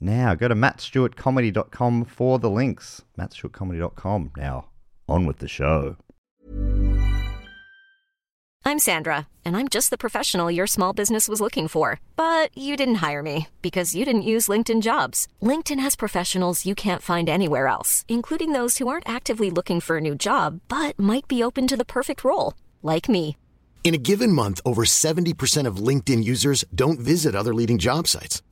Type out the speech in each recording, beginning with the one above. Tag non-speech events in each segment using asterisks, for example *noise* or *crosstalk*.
now. Go to mattstewartcomedy.com for the links. mattstewartcomedy.com. Now, on with the show. I'm Sandra, and I'm just the professional your small business was looking for. But you didn't hire me because you didn't use LinkedIn jobs. LinkedIn has professionals you can't find anywhere else, including those who aren't actively looking for a new job but might be open to the perfect role, like me. In a given month, over 70% of LinkedIn users don't visit other leading job sites.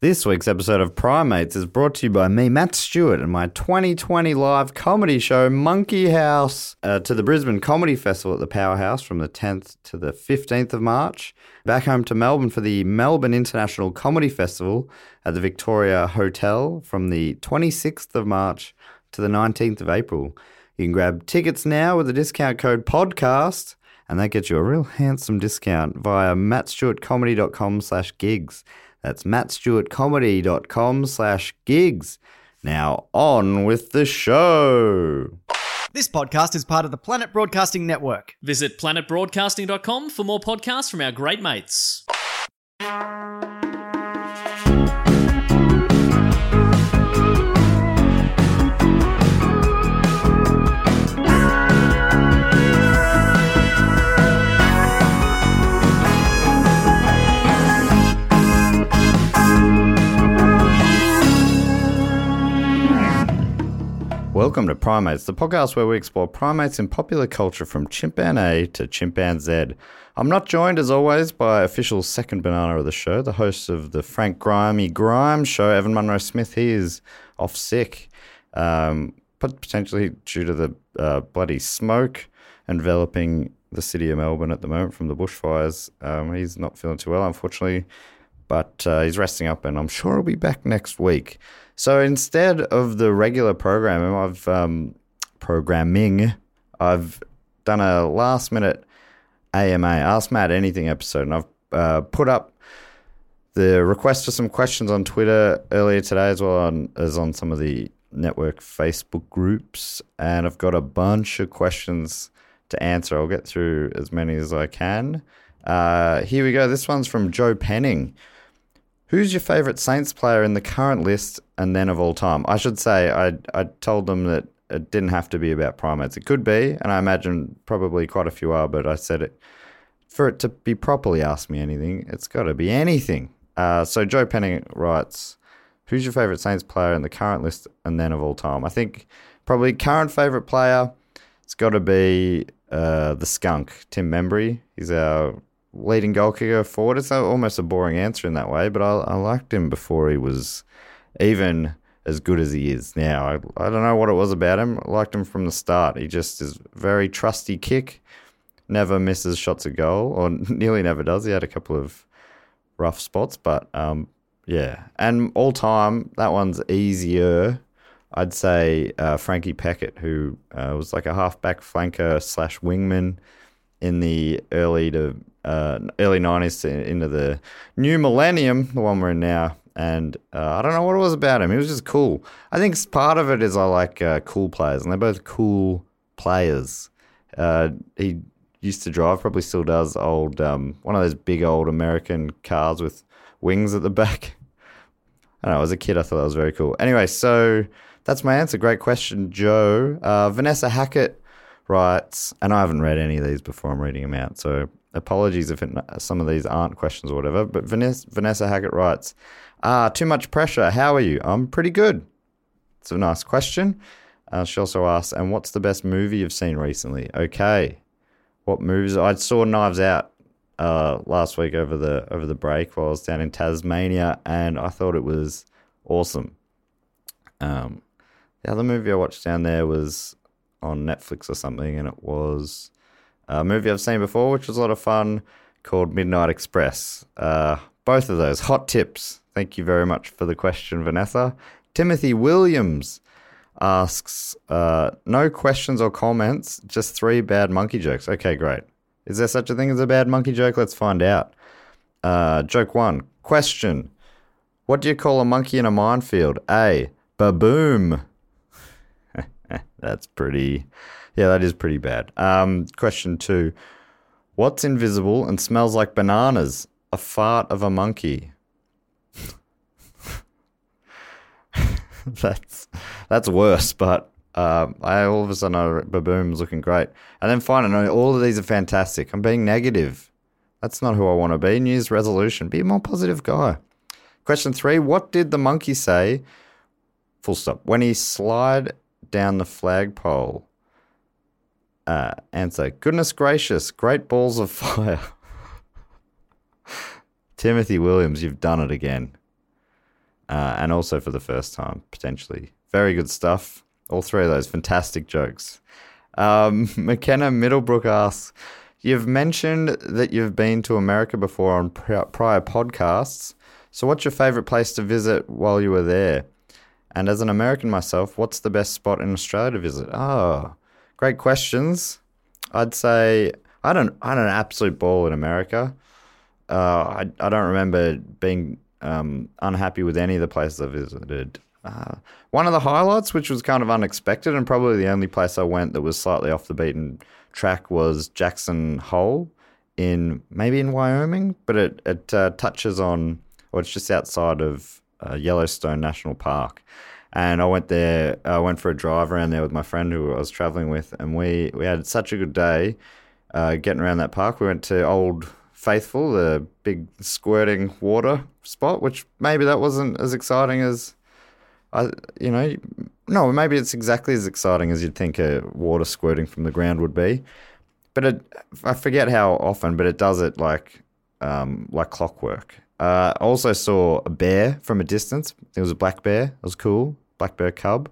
This week's episode of Primates is brought to you by me, Matt Stewart, and my 2020 live comedy show, Monkey House, uh, to the Brisbane Comedy Festival at the Powerhouse from the 10th to the 15th of March. Back home to Melbourne for the Melbourne International Comedy Festival at the Victoria Hotel from the 26th of March to the 19th of April. You can grab tickets now with the discount code PODCAST, and that gets you a real handsome discount via mattstewartcomedy.com slash gigs. That's mattstewartcomedy.com slash gigs. Now on with the show. This podcast is part of the Planet Broadcasting Network. Visit planetbroadcasting.com for more podcasts from our great mates. Welcome to Primates, the podcast where we explore primates in popular culture from chimpan A to chimpan Z. I'm not joined, as always, by official second banana of the show, the host of the Frank Grimey Grime show, Evan Munro Smith. He is off sick, um, but potentially due to the uh, bloody smoke enveloping the city of Melbourne at the moment from the bushfires. Um, he's not feeling too well, unfortunately, but uh, he's resting up, and I'm sure he'll be back next week. So instead of the regular programming, I've um, programming, I've done a last minute AMA Ask Matt Anything episode, and I've uh, put up the request for some questions on Twitter earlier today, as well on, as on some of the network Facebook groups, and I've got a bunch of questions to answer. I'll get through as many as I can. Uh, here we go. This one's from Joe Penning. Who's your favourite Saints player in the current list and then of all time? I should say I I told them that it didn't have to be about primates. It could be, and I imagine probably quite a few are, but I said it for it to be properly asked me anything, it's got to be anything. Uh, so Joe Penning writes, "Who's your favourite Saints player in the current list and then of all time?" I think probably current favourite player. It's got to be uh, the skunk, Tim Membrey. He's our leading goal kicker forward. It's almost a boring answer in that way, but I, I liked him before he was even as good as he is now. I, I don't know what it was about him. I liked him from the start. He just is very trusty kick, never misses shots of goal, or *laughs* nearly never does. He had a couple of rough spots, but um, yeah. And all time, that one's easier. I'd say uh, Frankie Peckett, who uh, was like a halfback flanker slash wingman in the early to uh, early nineties to into the new millennium, the one we're in now. And uh, I don't know what it was about him. He was just cool. I think part of it is I like uh, cool players, and they're both cool players. Uh, he used to drive, probably still does, old um, one of those big old American cars with wings at the back. I don't know. As a kid, I thought that was very cool. Anyway, so that's my answer. Great question, Joe. Uh, Vanessa Hackett writes, and I haven't read any of these before. I'm reading them out, so apologies if it, some of these aren't questions or whatever. But Vanessa, Vanessa Hackett writes, "Ah, too much pressure. How are you? I'm pretty good." It's a nice question. Uh, she also asks, "And what's the best movie you've seen recently?" Okay, what movies? I saw Knives Out uh, last week over the over the break while I was down in Tasmania, and I thought it was awesome. Um, the other movie I watched down there was on Netflix or something, and it was a movie I've seen before, which was a lot of fun, called Midnight Express. Uh, both of those hot tips. Thank you very much for the question, Vanessa. Timothy Williams asks, uh, no questions or comments, just three bad monkey jokes. Okay, great. Is there such a thing as a bad monkey joke? Let's find out. Uh, joke one. Question. What do you call a monkey in a minefield? A. Baboom. That's pretty. Yeah, that is pretty bad. Um, question two. What's invisible and smells like bananas? A fart of a monkey. *laughs* that's that's worse, but uh, I all of a sudden know Baboom's looking great. And then finally, all of these are fantastic. I'm being negative. That's not who I want to be. New Year's resolution: be a more positive guy. Question three: What did the monkey say? Full stop. When he slide down the flagpole. Uh, answer: Goodness gracious, great balls of fire. *laughs* Timothy Williams, you've done it again. Uh, and also for the first time, potentially. Very good stuff. All three of those fantastic jokes. Um, *laughs* McKenna Middlebrook asks, You've mentioned that you've been to America before on prior podcasts. So, what's your favorite place to visit while you were there? And as an American myself, what's the best spot in Australia to visit? Oh, great questions. I'd say I don't I had an absolute ball in America. Uh, I I don't remember being um, unhappy with any of the places I visited. Uh, one of the highlights, which was kind of unexpected, and probably the only place I went that was slightly off the beaten track, was Jackson Hole in maybe in Wyoming, but it it uh, touches on, or it's just outside of uh, Yellowstone National Park. And I went there. I went for a drive around there with my friend who I was traveling with, and we we had such a good day uh, getting around that park. We went to Old Faithful, the big squirting water spot, which maybe that wasn't as exciting as I, you know, no, maybe it's exactly as exciting as you'd think a water squirting from the ground would be. But it, I forget how often, but it does it like um, like clockwork. Uh, I also saw a bear from a distance. It was a black bear. It was cool. Black bear cub.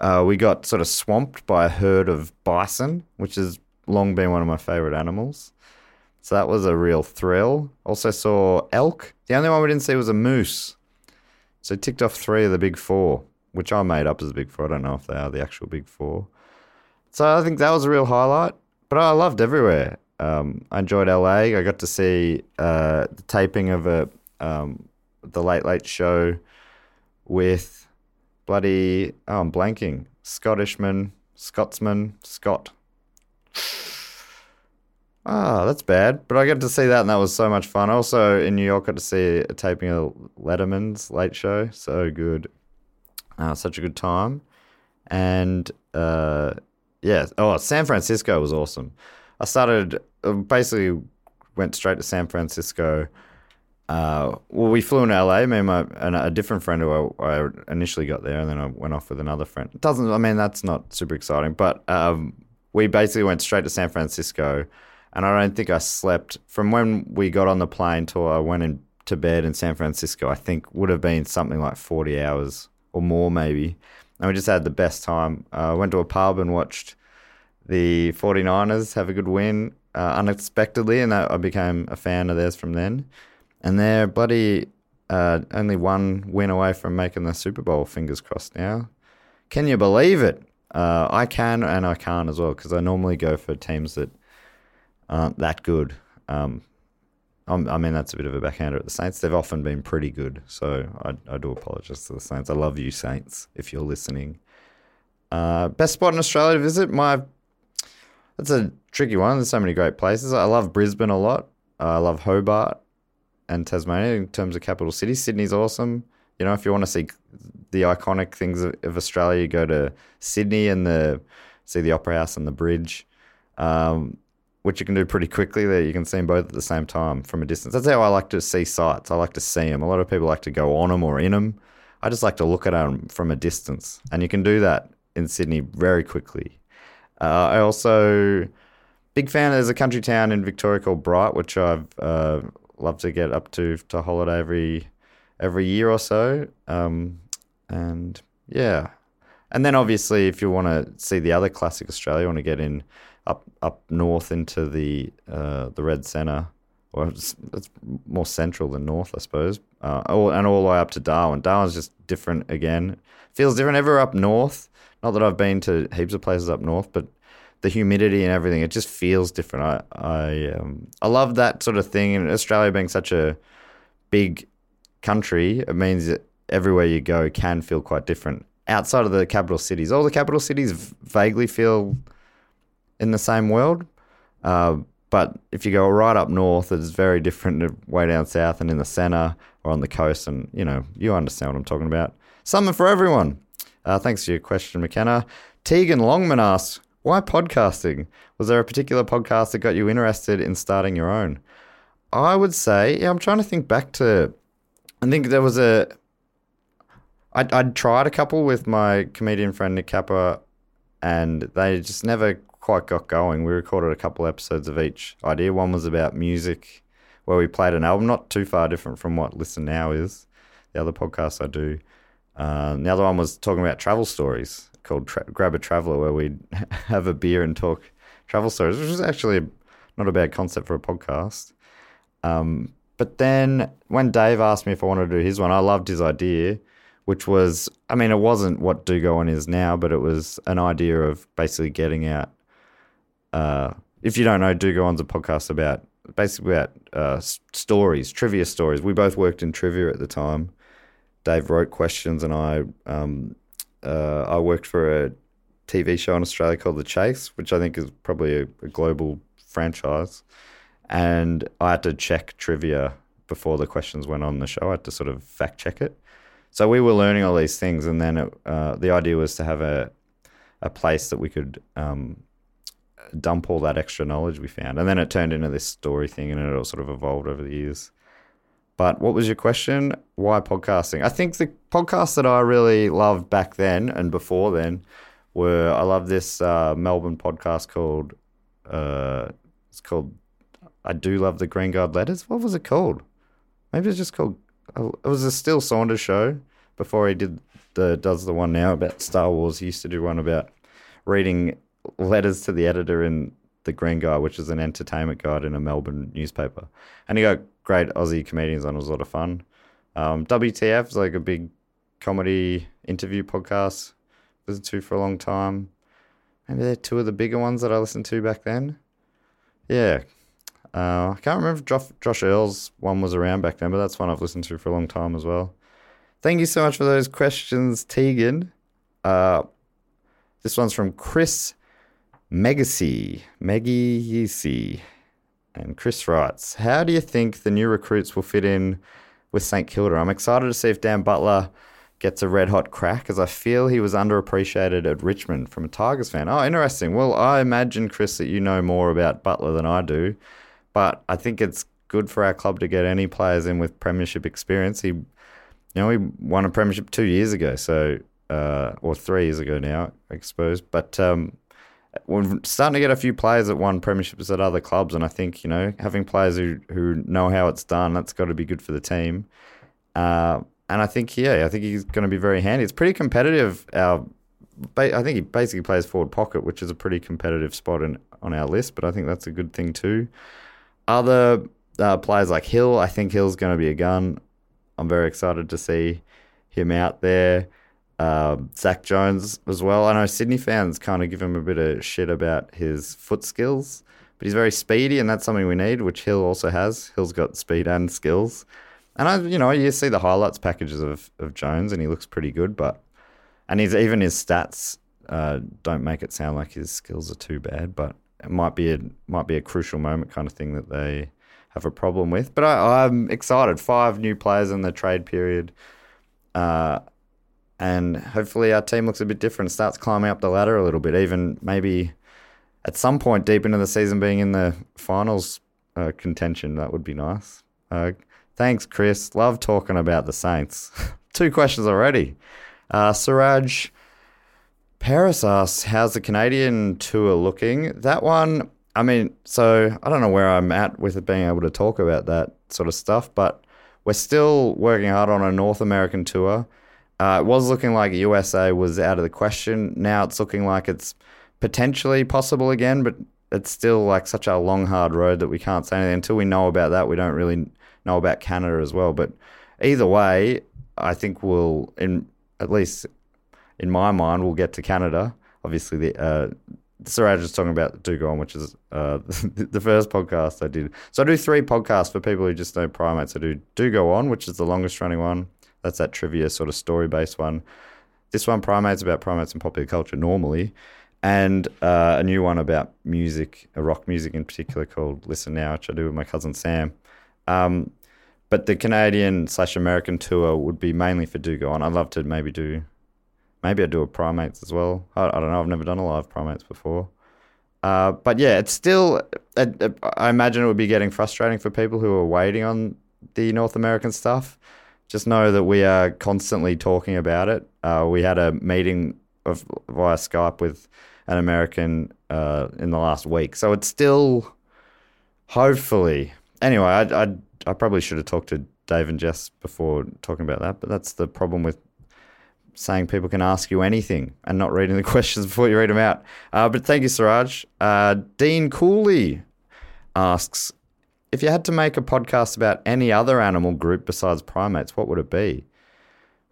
Uh, we got sort of swamped by a herd of bison, which has long been one of my favorite animals. So that was a real thrill. Also saw elk. The only one we didn't see was a moose. So ticked off three of the big four, which I made up as the big four. I don't know if they are the actual big four. So I think that was a real highlight. But I loved everywhere. Um, I enjoyed LA. I got to see uh, the taping of a um, the Late Late Show with bloody oh, I'm blanking Scottishman, Scotsman, Scott. Ah, that's bad. But I got to see that, and that was so much fun. Also in New York, I got to see a taping of Letterman's Late Show. So good. Uh, such a good time. And uh, yeah, oh, San Francisco was awesome. I started basically went straight to San Francisco. Uh, well, we flew in LA, me and, my, and a different friend who I, I, initially got there, and then I went off with another friend. It doesn't, I mean, that's not super exciting, but um, we basically went straight to San Francisco, and I don't think I slept from when we got on the plane till I went in to bed in San Francisco. I think would have been something like forty hours or more, maybe. And we just had the best time. Uh, went to a pub and watched the 49ers have a good win uh, unexpectedly, and that, I became a fan of theirs from then. And they're bloody uh, only one win away from making the Super Bowl. Fingers crossed now. Can you believe it? Uh, I can and I can't as well because I normally go for teams that aren't that good. Um, I mean, that's a bit of a backhander at the Saints. They've often been pretty good, so I, I do apologise to the Saints. I love you, Saints, if you're listening. Uh, best spot in Australia to visit? My that's a tricky one. There's so many great places. I love Brisbane a lot. Uh, I love Hobart and Tasmania in terms of capital cities. Sydney's awesome. You know, if you want to see the iconic things of, Australia, you go to Sydney and the see the Opera House and the bridge, um, which you can do pretty quickly. There, you can see them both at the same time from a distance. That's how I like to see sights. I like to see them. A lot of people like to go on them or in them. I just like to look at them from a distance, and you can do that in Sydney very quickly. Uh, I also big fan. There's a country town in Victoria called Bright, which I've uh, loved to get up to to holiday every every year or so. Um, and yeah, And then obviously, if you want to see the other classic Australia, you want to get in up up north into the uh, the red centre, or it's, it's more central than north, I suppose. Uh, all, and all the way up to Darwin. Darwin's just different again. Feels different ever up north. Not that I've been to heaps of places up north, but the humidity and everything, it just feels different. I I um, I love that sort of thing. And Australia being such a big country, it means that everywhere you go can feel quite different. Outside of the capital cities, all the capital cities vaguely feel in the same world. Uh, but if you go right up north, it's very different to way down south and in the centre or on the coast. And, you know, you understand what I'm talking about. Something for everyone. Uh, thanks for your question, McKenna. Tegan Longman asks, why podcasting? Was there a particular podcast that got you interested in starting your own? I would say, yeah, I'm trying to think back to, I think there was a, I'd, I'd tried a couple with my comedian friend Nick Capper, and they just never quite got going. We recorded a couple episodes of each idea. One was about music, where we played an album, not too far different from what Listen Now is, the other podcast I do. Uh, the other one was talking about travel stories called Tra- Grab a Traveler, where we'd *laughs* have a beer and talk travel stories, which is actually not a bad concept for a podcast. Um, but then when Dave asked me if I wanted to do his one, I loved his idea, which was, I mean, it wasn't what Do Go On is now, but it was an idea of basically getting out. Uh, if you don't know, Do Go On's a podcast about basically about uh, stories, trivia stories. We both worked in trivia at the time. Dave wrote questions, and I um, uh, I worked for a TV show in Australia called The Chase, which I think is probably a, a global franchise. And I had to check trivia before the questions went on the show. I had to sort of fact check it. So we were learning all these things, and then it, uh, the idea was to have a a place that we could um, dump all that extra knowledge we found, and then it turned into this story thing, and it all sort of evolved over the years. But what was your question? Why podcasting? I think the podcasts that I really loved back then and before then were I love this uh, Melbourne podcast called uh, it's called I do love the Green Guide letters. What was it called? Maybe it's just called. It was a Steele Saunders show before he did the does the one now about Star Wars. He used to do one about reading letters to the editor in the Green Guide, which is an entertainment guide in a Melbourne newspaper, and he got great Aussie comedians on. It was a lot of fun. Um, WTF is like a big comedy interview podcast. Listened to for a long time. Maybe they're two of the bigger ones that I listened to back then. Yeah, uh, I can't remember if Josh, Josh Earl's one was around back then, but that's one I've listened to for a long time as well. Thank you so much for those questions, Tegan. Uh, this one's from Chris Megacy. Megisi. And Chris writes, How do you think the new recruits will fit in with St Kilda? I'm excited to see if Dan Butler gets a red hot crack as I feel he was underappreciated at Richmond from a Tigers fan. Oh, interesting. Well, I imagine, Chris, that you know more about Butler than I do, but I think it's good for our club to get any players in with premiership experience. He, you know, he won a premiership two years ago, so uh, or three years ago now, I suppose. But um, we're starting to get a few players that won premierships at other clubs, and I think you know having players who who know how it's done that's got to be good for the team. Uh, and I think yeah, I think he's going to be very handy. It's pretty competitive. Our I think he basically plays forward pocket, which is a pretty competitive spot in, on our list. But I think that's a good thing too. Other uh, players like Hill, I think Hill's going to be a gun. I'm very excited to see him out there. Uh, Zak Jones as well. I know Sydney fans kind of give him a bit of shit about his foot skills, but he's very speedy, and that's something we need, which Hill also has. Hill's got speed and skills. And I, you know, you see the highlights packages of, of Jones, and he looks pretty good. But and he's even his stats uh, don't make it sound like his skills are too bad. But it might be a might be a crucial moment kind of thing that they have a problem with. But I, am excited. Five new players in the trade period, uh, and hopefully our team looks a bit different. Starts climbing up the ladder a little bit. Even maybe at some point deep into the season, being in the finals uh, contention. That would be nice. Uh, Thanks, Chris. Love talking about the Saints. *laughs* Two questions already. Uh, Suraj Paris asks, How's the Canadian tour looking? That one, I mean, so I don't know where I'm at with it being able to talk about that sort of stuff, but we're still working hard on a North American tour. Uh, it was looking like USA was out of the question. Now it's looking like it's potentially possible again, but it's still like such a long, hard road that we can't say anything until we know about that. We don't really know about Canada as well. But either way, I think we'll, in at least in my mind, we'll get to Canada. Obviously, the uh, Siraj is talking about Do Go On, which is uh, *laughs* the first podcast I did. So I do three podcasts for people who just know primates. I do Do Go On, which is the longest running one. That's that trivia sort of story based one. This one, Primates, about primates and popular culture normally. And uh, a new one about music, rock music in particular, called Listen Now, which I do with my cousin Sam. Um, but the Canadian slash American tour would be mainly for Do Go On. I'd love to maybe do, maybe I'd do a Primates as well. I, I don't know. I've never done a live Primates before. Uh, but yeah, it's still, I imagine it would be getting frustrating for people who are waiting on the North American stuff just know that we are constantly talking about it. Uh, we had a meeting of, via Skype with an American uh, in the last week, so it's still hopefully. Anyway, I, I I probably should have talked to Dave and Jess before talking about that, but that's the problem with saying people can ask you anything and not reading the *laughs* questions before you read them out. Uh, but thank you, Siraj. Uh, Dean Cooley asks if you had to make a podcast about any other animal group besides primates, what would it be?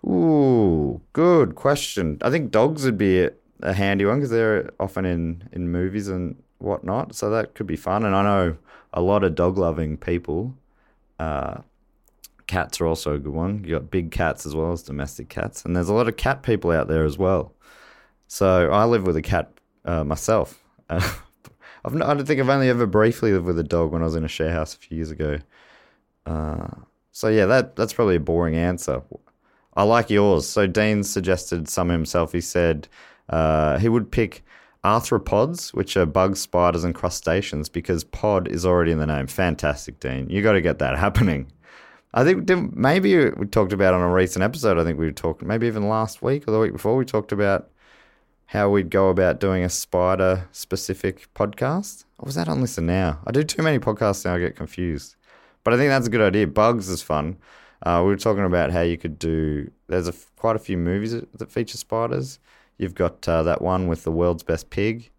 Ooh, good question. I think dogs would be a, a handy one because they're often in, in movies and whatnot. So that could be fun. And I know a lot of dog loving people. Uh, cats are also a good one. You got big cats as well as domestic cats. And there's a lot of cat people out there as well. So I live with a cat uh, myself. *laughs* I've not, I don't think I've only ever briefly lived with a dog when I was in a share house a few years ago. Uh, so yeah, that that's probably a boring answer. I like yours. So Dean suggested some himself. He said uh, he would pick arthropods, which are bugs, spiders, and crustaceans, because pod is already in the name. Fantastic, Dean. You got to get that *laughs* happening. I think maybe we talked about on a recent episode. I think we talked maybe even last week or the week before. We talked about how we'd go about doing a spider specific podcast. Or was that on Listen Now? I do too many podcasts now, I get confused. But I think that's a good idea. Bugs is fun. Uh, we were talking about how you could do. There's a, quite a few movies that feature spiders. You've got uh, that one with the world's best pig,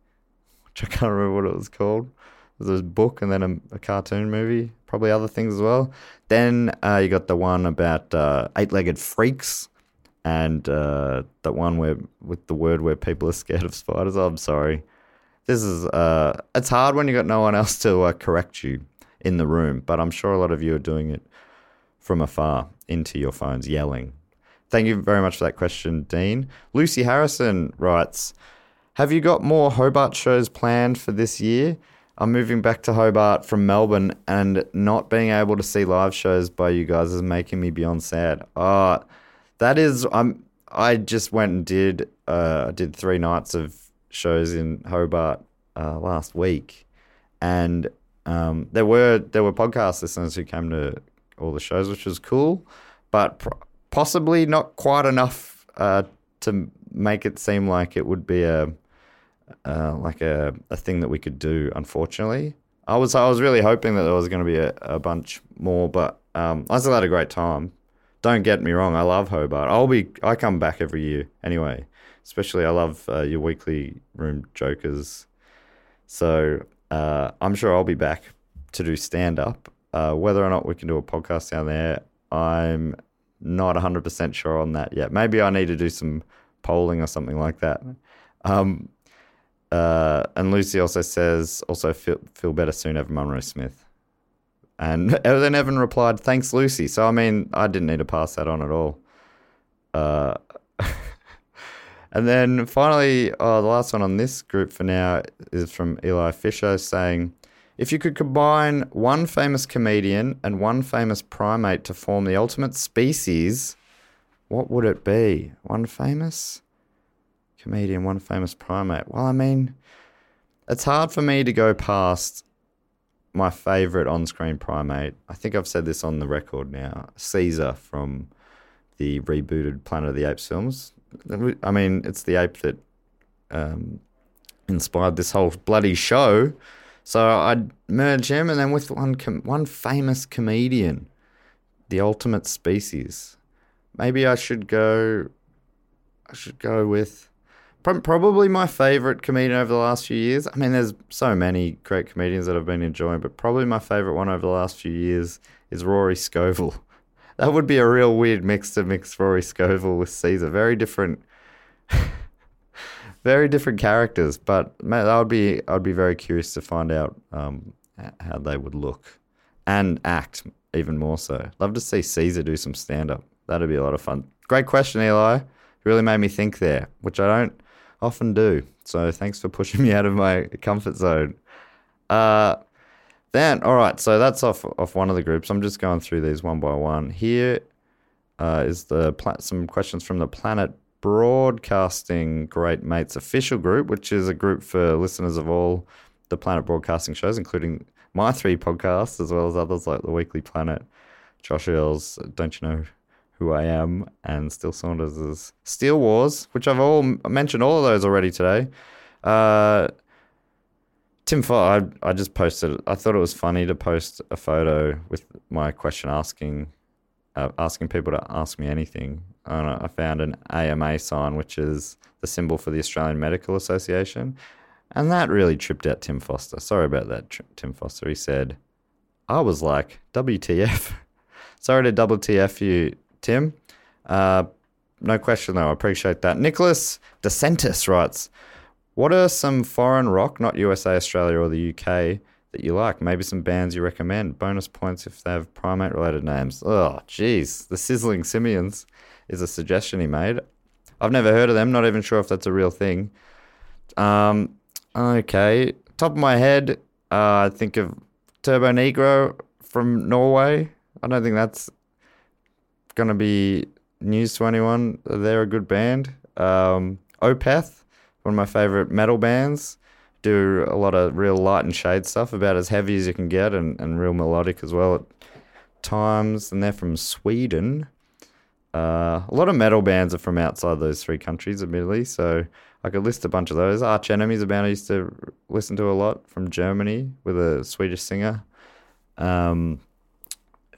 which I can't remember what it was called. There's a book and then a, a cartoon movie, probably other things as well. Then uh, you got the one about uh, eight-legged freaks, and uh, that one where with the word where people are scared of spiders. Oh, I'm sorry. This is uh, it's hard when you got no one else to uh, correct you in the room, but I'm sure a lot of you are doing it from afar into your phones, yelling. Thank you very much for that question, Dean. Lucy Harrison writes, "Have you got more Hobart shows planned for this year?" I'm moving back to Hobart from Melbourne, and not being able to see live shows by you guys is making me beyond sad. Oh, that is, I'm. I just went and did uh, did three nights of shows in Hobart uh, last week, and um, there were there were podcast listeners who came to all the shows, which was cool, but pr- possibly not quite enough uh, to make it seem like it would be a uh, like a, a thing that we could do. Unfortunately, I was I was really hoping that there was going to be a, a bunch more, but um, I still had a great time don't get me wrong, I love Hobart. I'll be I come back every year anyway. Especially I love uh, your weekly room jokers. So uh, I'm sure I'll be back to do stand up. Uh, whether or not we can do a podcast down there, I'm not 100% sure on that yet. Maybe I need to do some polling or something like that. Um, uh, and Lucy also says, also feel, feel better soon, Evan Munro Smith. And *laughs* then Evan replied, "Thanks, Lucy." So I mean, I didn't need to pass that on at all. Uh, *laughs* and then finally, uh, the last one on this group for now is from Eli Fisher saying, "If you could combine one famous comedian and one famous primate to form the ultimate species, what would it be? One famous comedian, one famous primate. Well, I mean." It's hard for me to go past my favorite on-screen primate. I think I've said this on the record now. Caesar from the rebooted Planet of the Apes films. I mean, it's the ape that um, inspired this whole bloody show. So I'd merge him, and then with one com- one famous comedian, the ultimate species. Maybe I should go I should go with probably my favorite comedian over the last few years. I mean, there's so many great comedians that I've been enjoying, but probably my favorite one over the last few years is Rory Scovel. *laughs* That would be a real weird mix to mix Rory Scovel with Caesar. Very different, *laughs* very different characters. But man, I would be, I'd be very curious to find out um, how they would look and act even more so. Love to see Caesar do some stand up. That'd be a lot of fun. Great question, Eli. Really made me think there, which I don't often do. So thanks for pushing *laughs* me out of my comfort zone. Uh, then, all right, so that's off off one of the groups. I'm just going through these one by one. Here uh, is the pla- some questions from the Planet Broadcasting Great Mates official group, which is a group for listeners of all the Planet Broadcasting shows, including my three podcasts, as well as others like the Weekly Planet, Josh Earls, Don't You Know Who I Am, and Steele Saunders' Steele Wars, which I've all mentioned all of those already today. Uh, Tim Foster, I, I just posted. I thought it was funny to post a photo with my question asking, uh, asking people to ask me anything. And I found an AMA sign, which is the symbol for the Australian Medical Association, and that really tripped out Tim Foster. Sorry about that, Tim Foster. He said, "I was like, WTF." *laughs* Sorry to double TF you, Tim. Uh, no question though. I appreciate that. Nicholas DeSantis writes. What are some foreign rock, not USA, Australia, or the UK, that you like? Maybe some bands you recommend. Bonus points if they have primate related names. Oh, jeez. The Sizzling Simians is a suggestion he made. I've never heard of them, not even sure if that's a real thing. Um, okay. Top of my head, uh, I think of Turbonegro from Norway. I don't think that's to be news to anyone. They're a good band. Um, Opeth, one of my favorite metal bands, do a lot of real light and shade stuff, about as heavy as you can get, and, and real melodic as well at times. And they're from Sweden. Uh, a lot of metal bands are from outside those three countries, admittedly. So I could list a bunch of those. Arch Enemy's a band I used to listen to a lot from Germany with a Swedish singer. Um,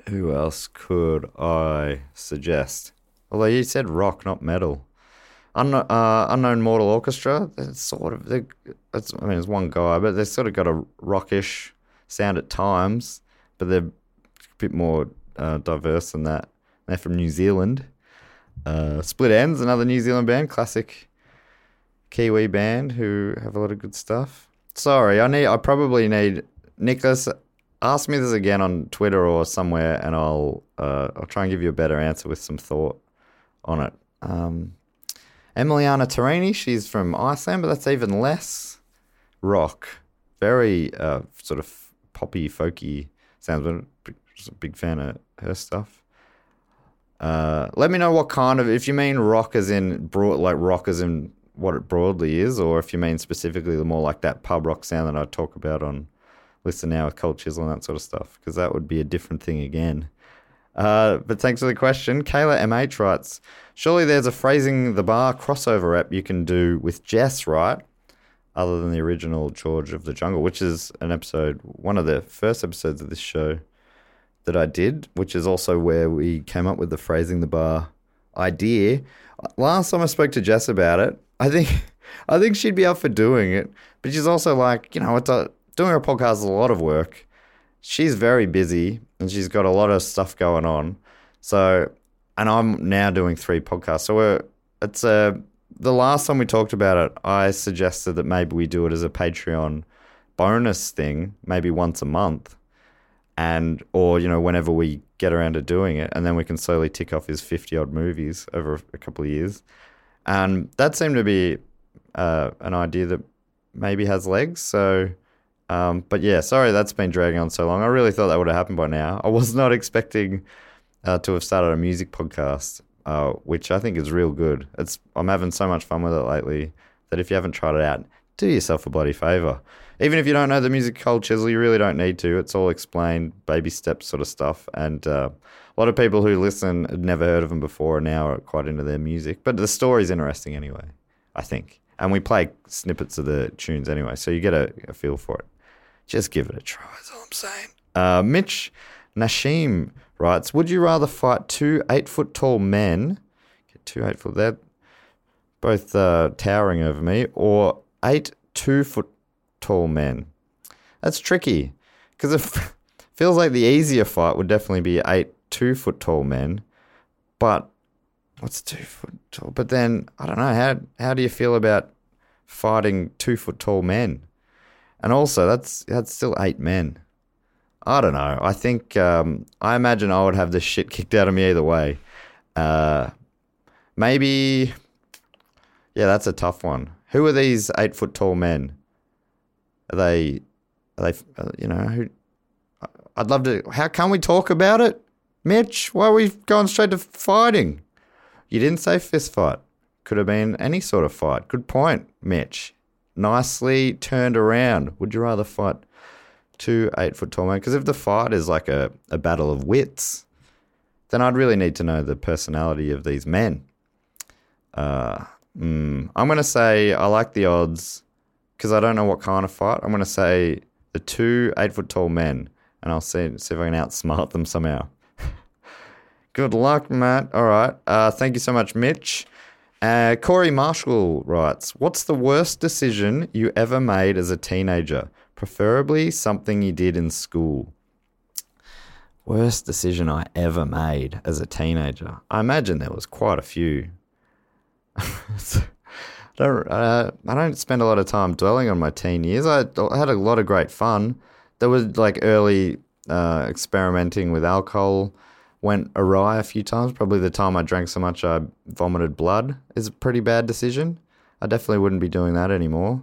who else could I suggest? Although you said rock, not metal. Unknown, uh, Unknown Mortal Orchestra. It's sort of. It's, I mean, it's one guy, but they've sort of got a rockish sound at times, but they're a bit more uh, diverse than that. They're from New Zealand. Uh, Split Enz, another New Zealand band, classic Kiwi band who have a lot of good stuff. Sorry, I need. I probably need Nicholas. Ask me this again on Twitter or somewhere, and I'll uh, I'll try and give you a better answer with some thought on it. Um, Emiliana Torrini, she's from Iceland, but that's even less rock. Very uh, sort of poppy, folky sounds. But just a big fan of her stuff. Uh, let me know what kind of, if you mean rock as in broad, like rock as in what it broadly is, or if you mean specifically the more like that pub rock sound that I talk about on Listen Now with Cold Chisel and that sort of stuff, because that would be a different thing again. Uh, but thanks for the question. Kayla MH writes, surely there's a phrasing the bar crossover app you can do with Jess, right? Other than the original George of the Jungle, which is an episode, one of the first episodes of this show that I did, which is also where we came up with the phrasing the bar idea. Last time I spoke to Jess about it, I think *laughs* I think she'd be up for doing it, but she's also like, you know, it's a, doing a podcast is a lot of work. She's very busy and she's got a lot of stuff going on. So, and I'm now doing three podcasts. So we're it's a the last time we talked about it, I suggested that maybe we do it as a Patreon bonus thing, maybe once a month and or you know whenever we get around to doing it and then we can slowly tick off his 50 odd movies over a couple of years and that seemed to be uh, an idea that maybe has legs so um, but yeah sorry that's been dragging on so long i really thought that would have happened by now i was not expecting uh, to have started a music podcast uh, which i think is real good it's i'm having so much fun with it lately that if you haven't tried it out do yourself a bloody favor even if you don't know the music cold chisel, you really don't need to. It's all explained, baby steps sort of stuff. And uh, a lot of people who listen had never heard of them before and now are quite into their music. But the story's interesting anyway, I think. And we play snippets of the tunes anyway, so you get a, a feel for it. Just give it a try, is all I'm saying. Uh, Mitch Nashim writes Would you rather fight two eight foot tall men? Get two eight foot, that both uh, towering over me, or eight two foot tall men. That's tricky because it feels like the easier fight would definitely be eight two foot tall men, but what's two foot tall? But then I don't know how how do you feel about fighting two foot tall men? And also that's that's still eight men. I don't know. I think um, I imagine I would have the shit kicked out of me either way. Uh, maybe, yeah, that's a tough one. Who are these eight foot tall men? Are they, are they, uh, you know, who? I'd love to. How can we talk about it, Mitch? Why are we going straight to fighting? You didn't say fist fight. Could have been any sort of fight. Good point, Mitch. Nicely turned around. Would you rather fight two eight foot tall men? Because if the fight is like a, a battle of wits, then I'd really need to know the personality of these men. Uh, mm, I'm going to say I like the odds because I don't know what kind of fight. I'm going to say the two eight foot tall men, and I'll see, see if I can outsmart them somehow. *laughs* Good luck, Matt. All right. Uh, thank you so much, Mitch. Uh, Corey Marshall writes What's the worst decision you ever made as a teenager? Preferably something you did in school. Worst decision I ever made as a teenager. I imagine there was quite a few. I *laughs* don't, uh, I don't spend a lot of time dwelling on my teen years. I, had a lot of great fun. There was like early uh, experimenting with alcohol went awry a few times. Probably the time I drank so much I vomited blood is a pretty bad decision. I definitely wouldn't be doing that anymore.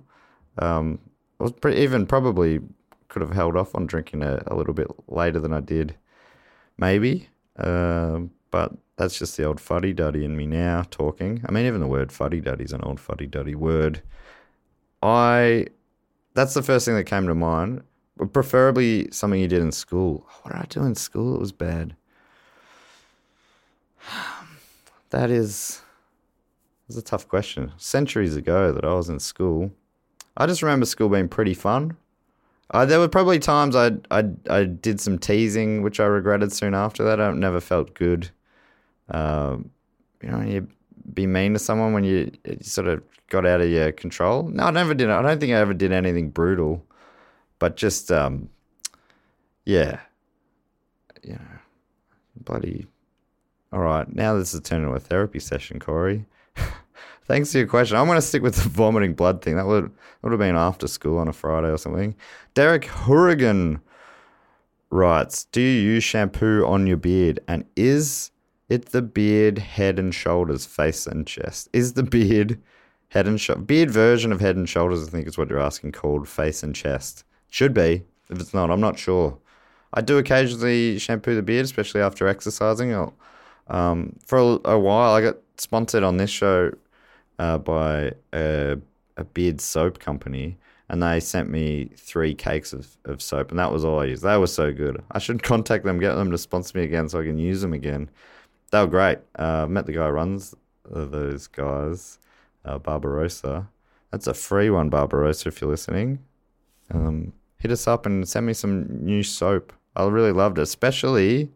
Um, I was pretty, even probably could have held off on drinking a, a little bit later than I did, maybe. Uh, but that's just the old fuddy duddy in me now talking. I mean, even the word fuddy duddy is an old fuddy duddy word. I, that's the first thing that came to mind. Preferably something you did in school. What did I do in school? It was bad. *sighs* That is, is a tough question. Centuries ago that I was in school, I just remember school being pretty fun. Uh, there were probably times I I I did some teasing, which I regretted soon after that. I never felt good. Um, you know, you be mean to someone when you, you, sort of got out of your control. No, I never did. I don't think I ever did anything brutal, but just um, yeah, you know, bloody all right, now this is turning into a therapy session, Corey. *laughs* Thanks for your question. I'm going to stick with the vomiting blood thing. That would would have been after school on a Friday or something. Derek Hurrigan writes, "Do you use shampoo on your beard? And is it the beard, head and shoulders, face and chest? Is the beard head and sh- beard version of head and shoulders? I think is what you're asking. Called face and chest. Should be. If it's not, I'm not sure. I do occasionally shampoo the beard, especially after exercising. I'll um, for a, while, I got sponsored on this show uh, by a, a, beard soap company, and they sent me three cakes of, of soap, and that was all I used. They were so good. I should *laughs* contact them, get them to sponsor me again so I can use them again. They were great. Uh, met the guy who runs those guys, uh, Barbarossa. That's a free one, Barbarossa, if you're listening. Um, hit us up and send me some new soap. I really loved it, especially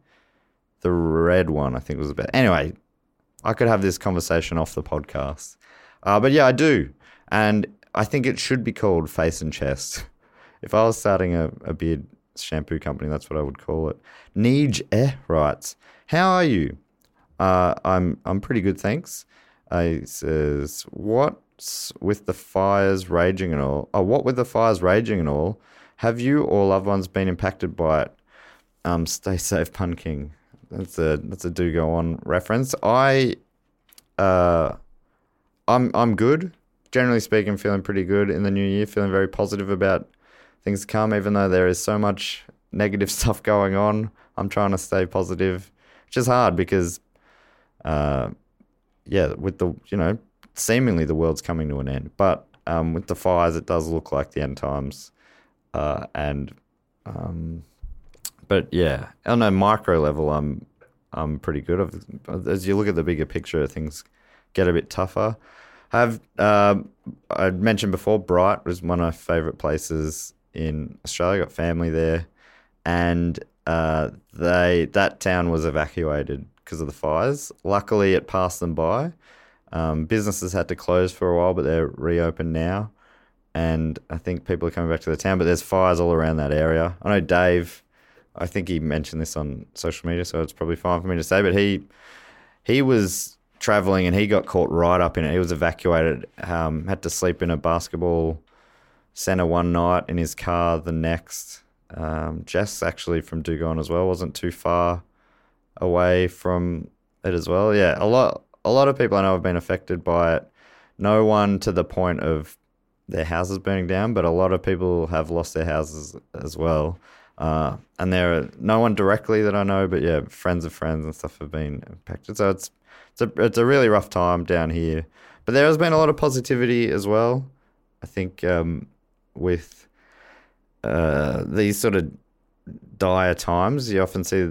the red one, I think was the best. Anyway, I could have this conversation off the podcast. Uh, but yeah, I do. And I think it should be called Face and Chest. If I was starting a, a beard shampoo company, that's what I would call it. Neej Eh writes, How are you? Uh, I'm I'm pretty good, thanks. Uh, he says, What's with the fires raging and all? Oh, what with the fires raging and all? Have you or loved ones been impacted by it? Um, stay safe, Pun King. That's a that's a do go on reference. I uh I'm I'm good. Generally speaking, feeling pretty good in the new year, feeling very positive about things to come, even though there is so much negative *laughs* stuff going on. I'm trying to stay positive, which is hard because uh yeah, with the you know, seemingly the world's coming to an end. But um, with the fires it does look like the end times. Uh, and um, but yeah, on a micro level, I'm I'm pretty good. As you look at the bigger picture, things get a bit tougher. I have uh, I mentioned before, Bright was one of my favourite places in Australia. I got family there, and uh, they that town was evacuated because of the fires. Luckily, it passed them by. Um, businesses had to close for a while, but they're reopened now. And I think people are coming back to the town, but there's fires all around that area. I know Dave, I think he mentioned this on social media, so it's probably fine for me to say, but he he was traveling and he got caught right up in it. He was evacuated, um, had to sleep in a basketball center one night, in his car the next. Um, Jess, actually from Do Go On as well, wasn't too far away from it as well. Yeah, a lot a lot of people I know have been affected by it. No one to the point of their houses burning down, but a lot of people have lost their houses as well. Uh, and there are no one directly that I know, but yeah, friends of friends and stuff have been impacted. So it's it's a it's a really rough time down here. But there has been a lot of positivity as well. I think um, with uh, these sort of dire times, you often see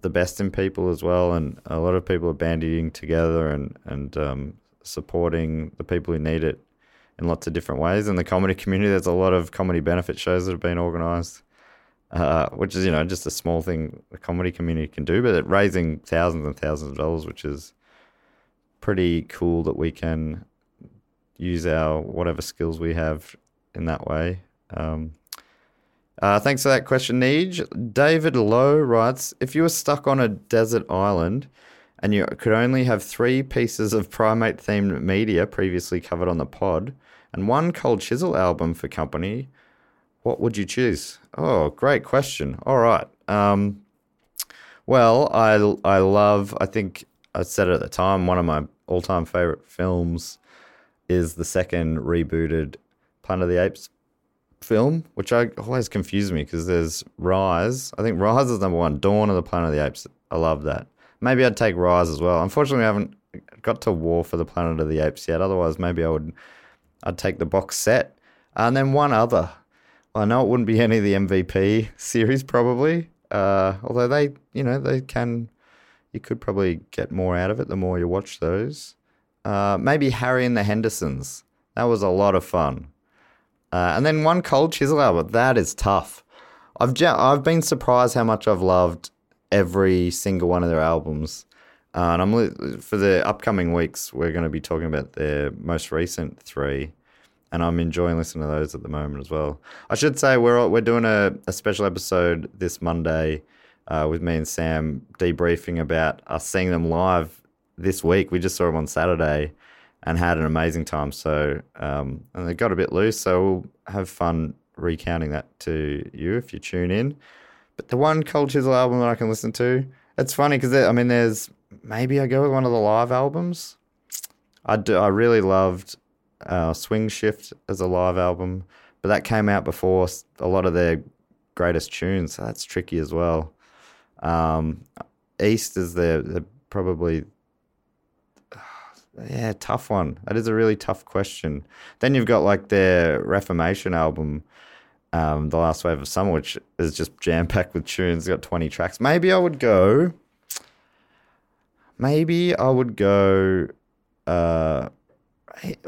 the best in people as well, and a lot of people are banding together and and um, supporting the people who need it in lots of different ways. In the comedy community, there's a lot of comedy benefit shows that have been organised, uh, which is you know just a small thing the comedy community can do, but raising thousands and thousands of dollars, which is pretty cool that we can use our whatever skills we have in that way. Um, uh, thanks for that question, Neej. David Lowe writes If you were stuck on a desert island and you could only have three pieces of primate themed media previously covered on the pod and one Cold Chisel album for company, what would you choose? Oh, great question. All right. Um, well, I, I love, I think I said it at the time, one of my all time favorite films is the second rebooted Planet of the Apes film, which I always confuse me because there's Rise. I think Rise is number one. Dawn of the Planet of the Apes. I love that. Maybe I'd take Rise as well. Unfortunately, I haven't got to War for the Planet of the Apes yet. Otherwise, maybe I would. I'd take the box set, and then one other. I know it wouldn't be any of the MVP series probably. Uh, although they, you know, they can. You could probably get more out of it the more you watch those. Uh, maybe Harry and the Hendersons. That was a lot of fun. Uh, and then one Cold Chisel album. That is tough. I've I've been surprised how much I've loved every single one of their albums. Uh, and I'm li- for the upcoming weeks, we're going to be talking about their most recent three, and I'm enjoying listening to those at the moment as well. I should say we're we're doing a, a special episode this Monday uh, with me and Sam debriefing about us seeing them live this week. We just saw them on Saturday, and had an amazing time. So, um, and they got a bit loose. So we'll have fun recounting that to you if you tune in. But the one Cold Chisel album that I can listen to, it's funny because I mean, there's maybe I go with one of the live albums. I do, I really loved uh, Swing Shift as a live album, but that came out before a lot of their greatest tunes. So that's tricky as well. Um, East is their probably *sighs* yeah, tough one. That is a really tough question. Then you've got like their Reformation album, um, The Last Wave of Summer, which is just jam packed with tunes, got 20 tracks. Maybe I would go. Maybe I would go uh,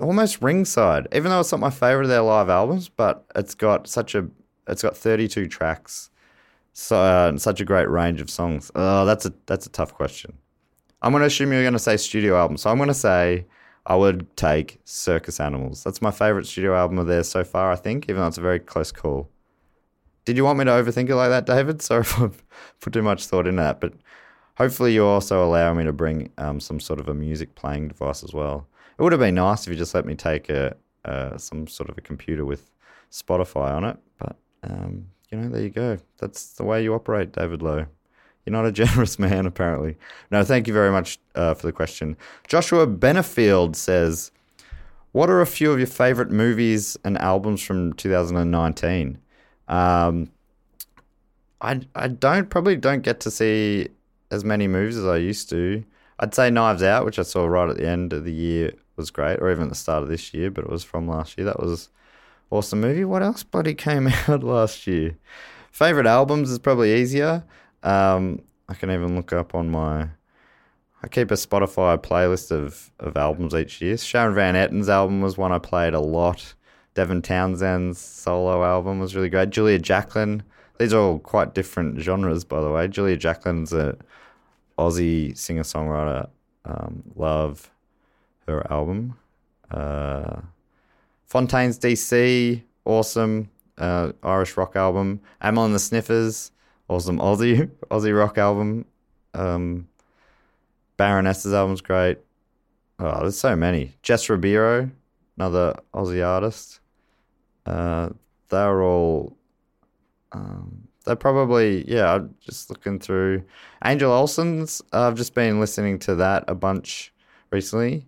almost ringside, even though it's not my favorite of their live albums, but it's got such a it's got 32 tracks, so uh, such a great range of songs. Oh, that's a that's a tough question. I'm going to assume you're going to say studio album. So I'm going to say I would take Circus Animals. That's my favorite studio album of theirs so far, I think, even though it's a very close call. Did you want me to overthink it like that, David? *laughs* Sorry if I've put too much thought into that, but hopefully you also allow me to bring um, some sort of a music playing device as well. It would have been nice if you just let me take a, uh, some sort of a computer with Spotify on it, but um, you know, there you go. That's the way you operate, David Lowe. You're not a *laughs* generous man, apparently. No, thank you very much uh, for the question. Joshua Benefield says, What are a few of your favorite movies and albums from 2019? Um, I, I don't probably don't get to see as many movies as I used to. I'd say Knives Out, which I saw right at the end of the year, was great, or even the start of this year, but it was from last year. That was awesome movie. What else bloody *laughs* came out last year? Favorite albums is probably easier. Um, I can even look up on my. I keep a Spotify playlist of, of albums each year. Sharon Van Etten's album was one I played a lot. Devin Townsend's solo album was really great. Julia Jacklin. These are all quite different genres, by the way. Julia Jacklin's a Aussie singer songwriter. Um, love her album. Uh, Fontaines DC, awesome uh, Irish rock album. Amyl and the Sniffers, awesome Aussie *laughs* Aussie rock album. Um, Baroness's album's great. Oh, there's so many. Jess Ribeiro, another Aussie artist. Uh, they're all. Um, they're probably yeah. I'm just looking through Angel Olsen's. I've just been listening to that a bunch recently.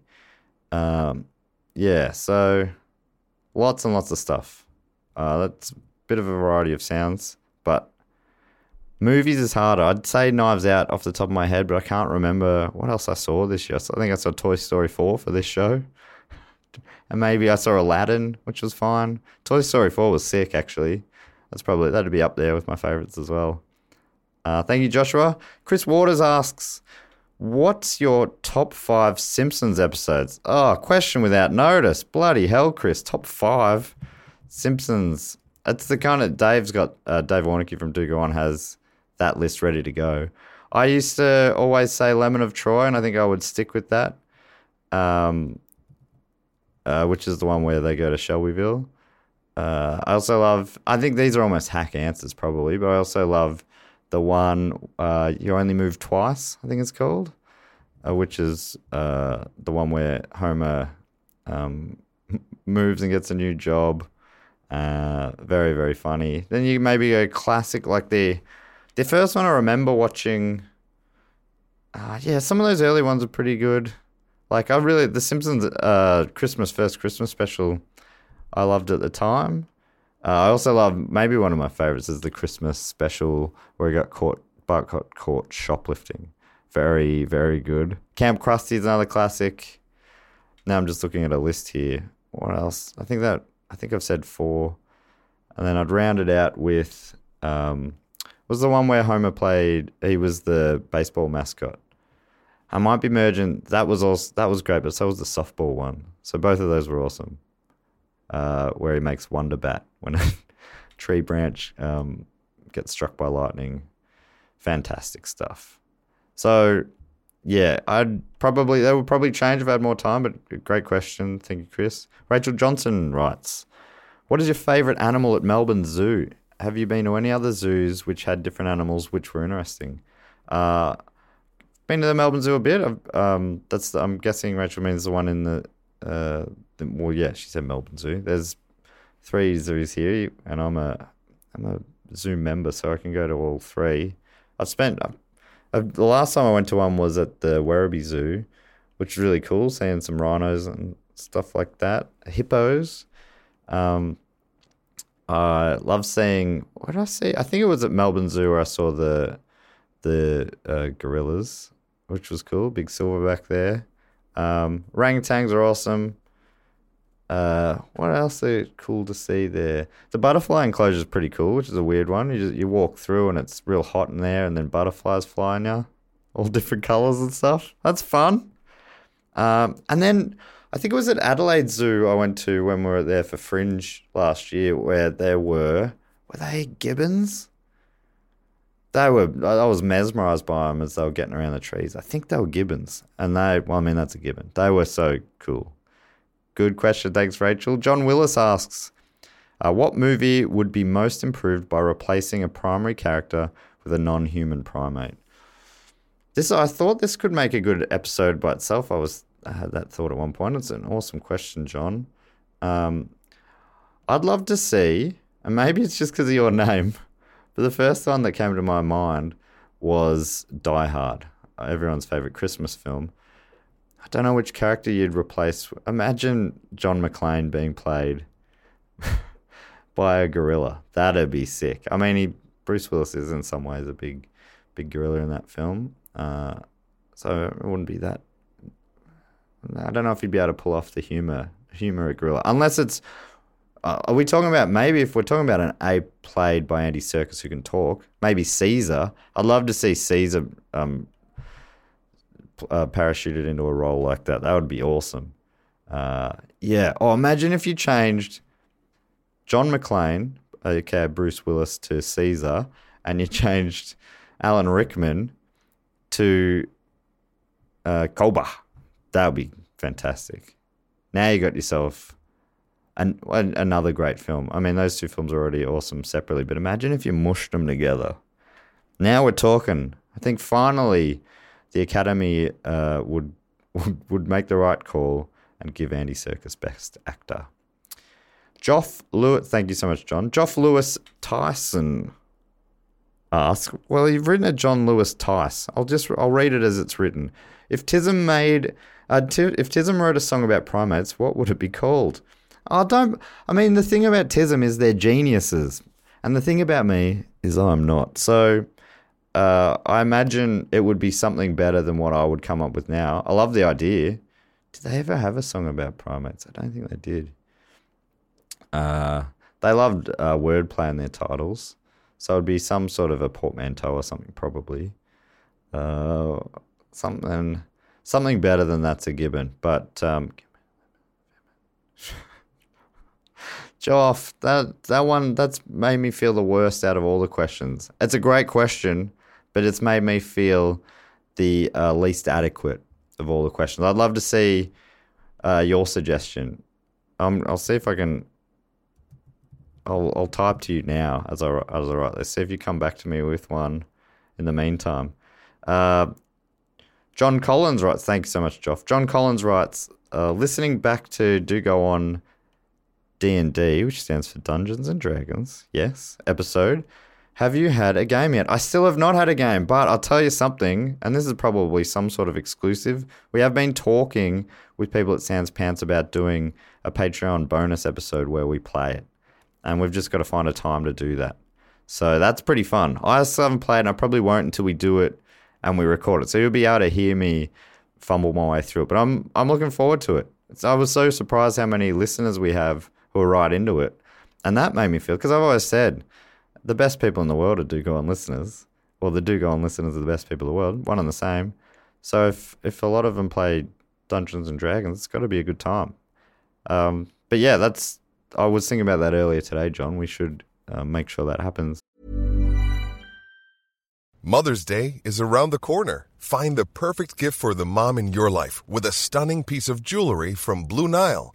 Um, yeah, so lots and lots of stuff. Uh, that's a bit of a variety of sounds, but movies is harder. I'd say Knives Out off the top of my head, but I can't remember what else I saw this year. I think I saw Toy Story 4 for this show. And maybe I saw Aladdin, which was fine. Toy Story 4 was sick, actually. That's probably, that'd be up there with my favorites as well. Uh, thank you, Joshua. Chris Waters asks, What's your top five Simpsons episodes? Oh, question without notice. Bloody hell, Chris. Top five Simpsons. It's the kind of Dave's got uh, Dave Warneke from Do Go On has that list ready to go. I used to always say Lemon of Troy, and I think I would stick with that. Um, uh, which is the one where they go to Shelbyville. Uh, I also love. I think these are almost hack answers, probably, but I also love the one uh, you only move twice. I think it's called, uh, which is uh, the one where Homer um, *laughs* moves and gets a new job. Uh, very very funny. Then you maybe go classic like the the first one. I remember watching. Uh, yeah, some of those early ones are pretty good. Like I really the Simpsons uh, Christmas first Christmas special. I loved at the time. Uh, I also love maybe one of my favorites is the Christmas special where he got caught, Bart got caught shoplifting. Very, very good. Camp Krusty is another classic. Now I'm just looking at a list here. What else? I think that I think I've said four, and then I'd round it out with um, was the one where Homer played. He was the baseball mascot. I might be merging. That was also that was great, but so was the softball one. So both of those were awesome uh, where he makes Wonder Bat when *laughs* a tree branch um, gets struck by lightning. Fantastic stuff. So, yeah, I'd probably, that would probably change if I had more time, but great question. Thank you, Chris. Rachel Johnson writes What is your favourite animal at Melbourne Zoo? Have you been to any other zoos which had different animals which were interesting? Uh, been to the Melbourne Zoo a bit. Um, that's the, I'm guessing Rachel means the one in the uh, well, yeah, she said Melbourne Zoo. There's three zoos here, and I'm a I'm a zoo member, so I can go to all three. I've spent the last time I went to one was at the Werribee Zoo, which is really cool, seeing some rhinos and stuff like that, hippos. Um, I love seeing. What did I see? I think it was at Melbourne Zoo where I saw the the uh, gorillas, which was cool. Big silverback there. Um, orangutans are awesome. Uh, what else is cool to see there? The butterfly enclosure is pretty cool, which is a weird one. You just, you walk through and it's real hot in there, and then butterflies flying you, all *laughs* different colors and stuff. That's fun. Um, and then I think it was at Adelaide Zoo I went to when we were there for Fringe last year, where there were were they gibbons? They were. I was mesmerized by them as they were getting around the trees. I think they were gibbons, and they. Well, I mean, that's a gibbon. They were so cool. Good question. Thanks, Rachel. John Willis asks, uh, "What movie would be most improved by replacing a primary character with a non-human primate?" This I thought this could make a good episode by itself. I was I had that thought at one point. It's an awesome question, John. Um, I'd love to see, and maybe it's just because of your *laughs* name. But the first one that came to my mind was Die Hard, everyone's favorite Christmas film. I don't know which character you'd replace. Imagine John McClane being played *laughs* by a gorilla. That'd be sick. I mean, he, Bruce Willis is in some ways a big, big gorilla in that film. Uh, so it wouldn't be that. I don't know if you'd be able to pull off the humor, humor a gorilla, unless it's are we talking about maybe if we're talking about an ape played by Andy Serkis who can talk? Maybe Caesar. I'd love to see Caesar um, uh, parachuted into a role like that. That would be awesome. Uh, yeah. Oh, imagine if you changed John McClane, okay, Bruce Willis to Caesar, and you *laughs* changed Alan Rickman to uh, Koba. That would be fantastic. Now you got yourself an, an, another great film. I mean, those two films are already awesome separately, but imagine if you mushed them together. Now we're talking. I think finally the Academy uh, would, *laughs* would would make the right call and give Andy Serkis Best Actor. Joff Lewis, thank you so much, John. Joff Lewis Tyson asks, well, you've written a John Lewis Tice. I'll just I'll read it as it's written. If Tism made uh, t- if Tism wrote a song about primates, what would it be called? I don't. I mean, the thing about Tism is they're geniuses, and the thing about me is I'm not. So uh, I imagine it would be something better than what I would come up with now. I love the idea. Did they ever have a song about primates? I don't think they did. Uh, they loved uh, wordplay in their titles, so it'd be some sort of a portmanteau or something, probably. Uh, something, something better than that's a gibbon. But um, Joff, that that one that's made me feel the worst out of all the questions. It's a great question, but it's made me feel the uh, least adequate of all the questions. I'd love to see uh, your suggestion. Um, I'll see if I can. I'll I'll type to you now as I as I write. Let's see if you come back to me with one. In the meantime, uh, John Collins writes. Thank you so much, Joff. John Collins writes. Uh, listening back to do go on D&D, which stands for Dungeons and Dragons, yes, episode. Have you had a game yet? I still have not had a game, but I'll tell you something, and this is probably some sort of exclusive. We have been talking with people at Sans Pants about doing a Patreon bonus episode where we play it. And we've just got to find a time to do that. So that's pretty fun. I still haven't played, and I probably won't until we do it and we record it. So you'll be able to hear me fumble my way through it. But I'm I'm looking forward to it. I was so surprised how many listeners we have who are right into it. And that made me feel, because I've always said the best people in the world are do go on listeners, or the do go on listeners are the best people in the world, one and the same. So if, if a lot of them play Dungeons and Dragons, it's got to be a good time. Um, but yeah, that's, I was thinking about that earlier today, John. We should uh, make sure that happens. Mother's Day is around the corner. Find the perfect gift for the mom in your life with a stunning piece of jewelry from Blue Nile.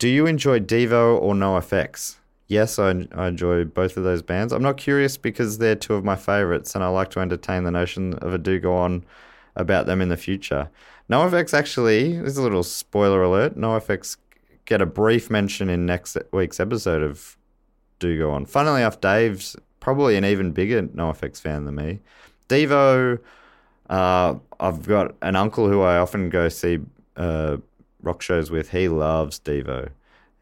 do you enjoy Devo or NoFX? Yes, I, I enjoy both of those bands. I'm not curious because they're two of my favorites, and I like to entertain the notion of a do go on about them in the future. NoFX actually, this is a little spoiler alert. NoFX get a brief mention in next week's episode of Do Go On. Funnily enough, Dave's probably an even bigger NoFX fan than me. Devo, uh, I've got an uncle who I often go see uh, rock shows with, he loves Devo.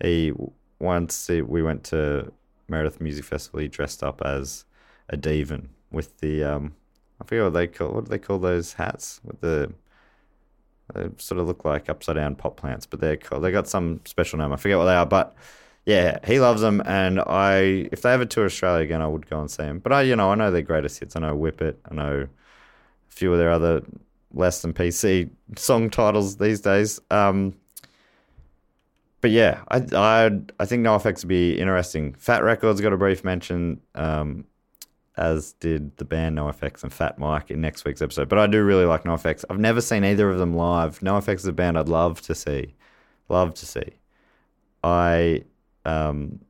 He once we went to Meredith Music Festival, he dressed up as a Devon with the um, I forget what they call what do they call those hats with the they sort of look like upside down pot plants, but they're cool. they got some special name. I forget what they are, but yeah, he loves them, and I if they ever tour Australia again, I would go and see him. But I, you know, I know their greatest hits. I know Whip It. I know a few of their other less than PC song titles these days. Um, but yeah, I I I think NoFX would be interesting. Fat Wreck Chords got a brief mention, um, as did the band NoFX and Fat Mike in next week's episode. But I do really like NoFX. I've never seen either of them live. NoFX is a band I'd love to see, love to see. I, um,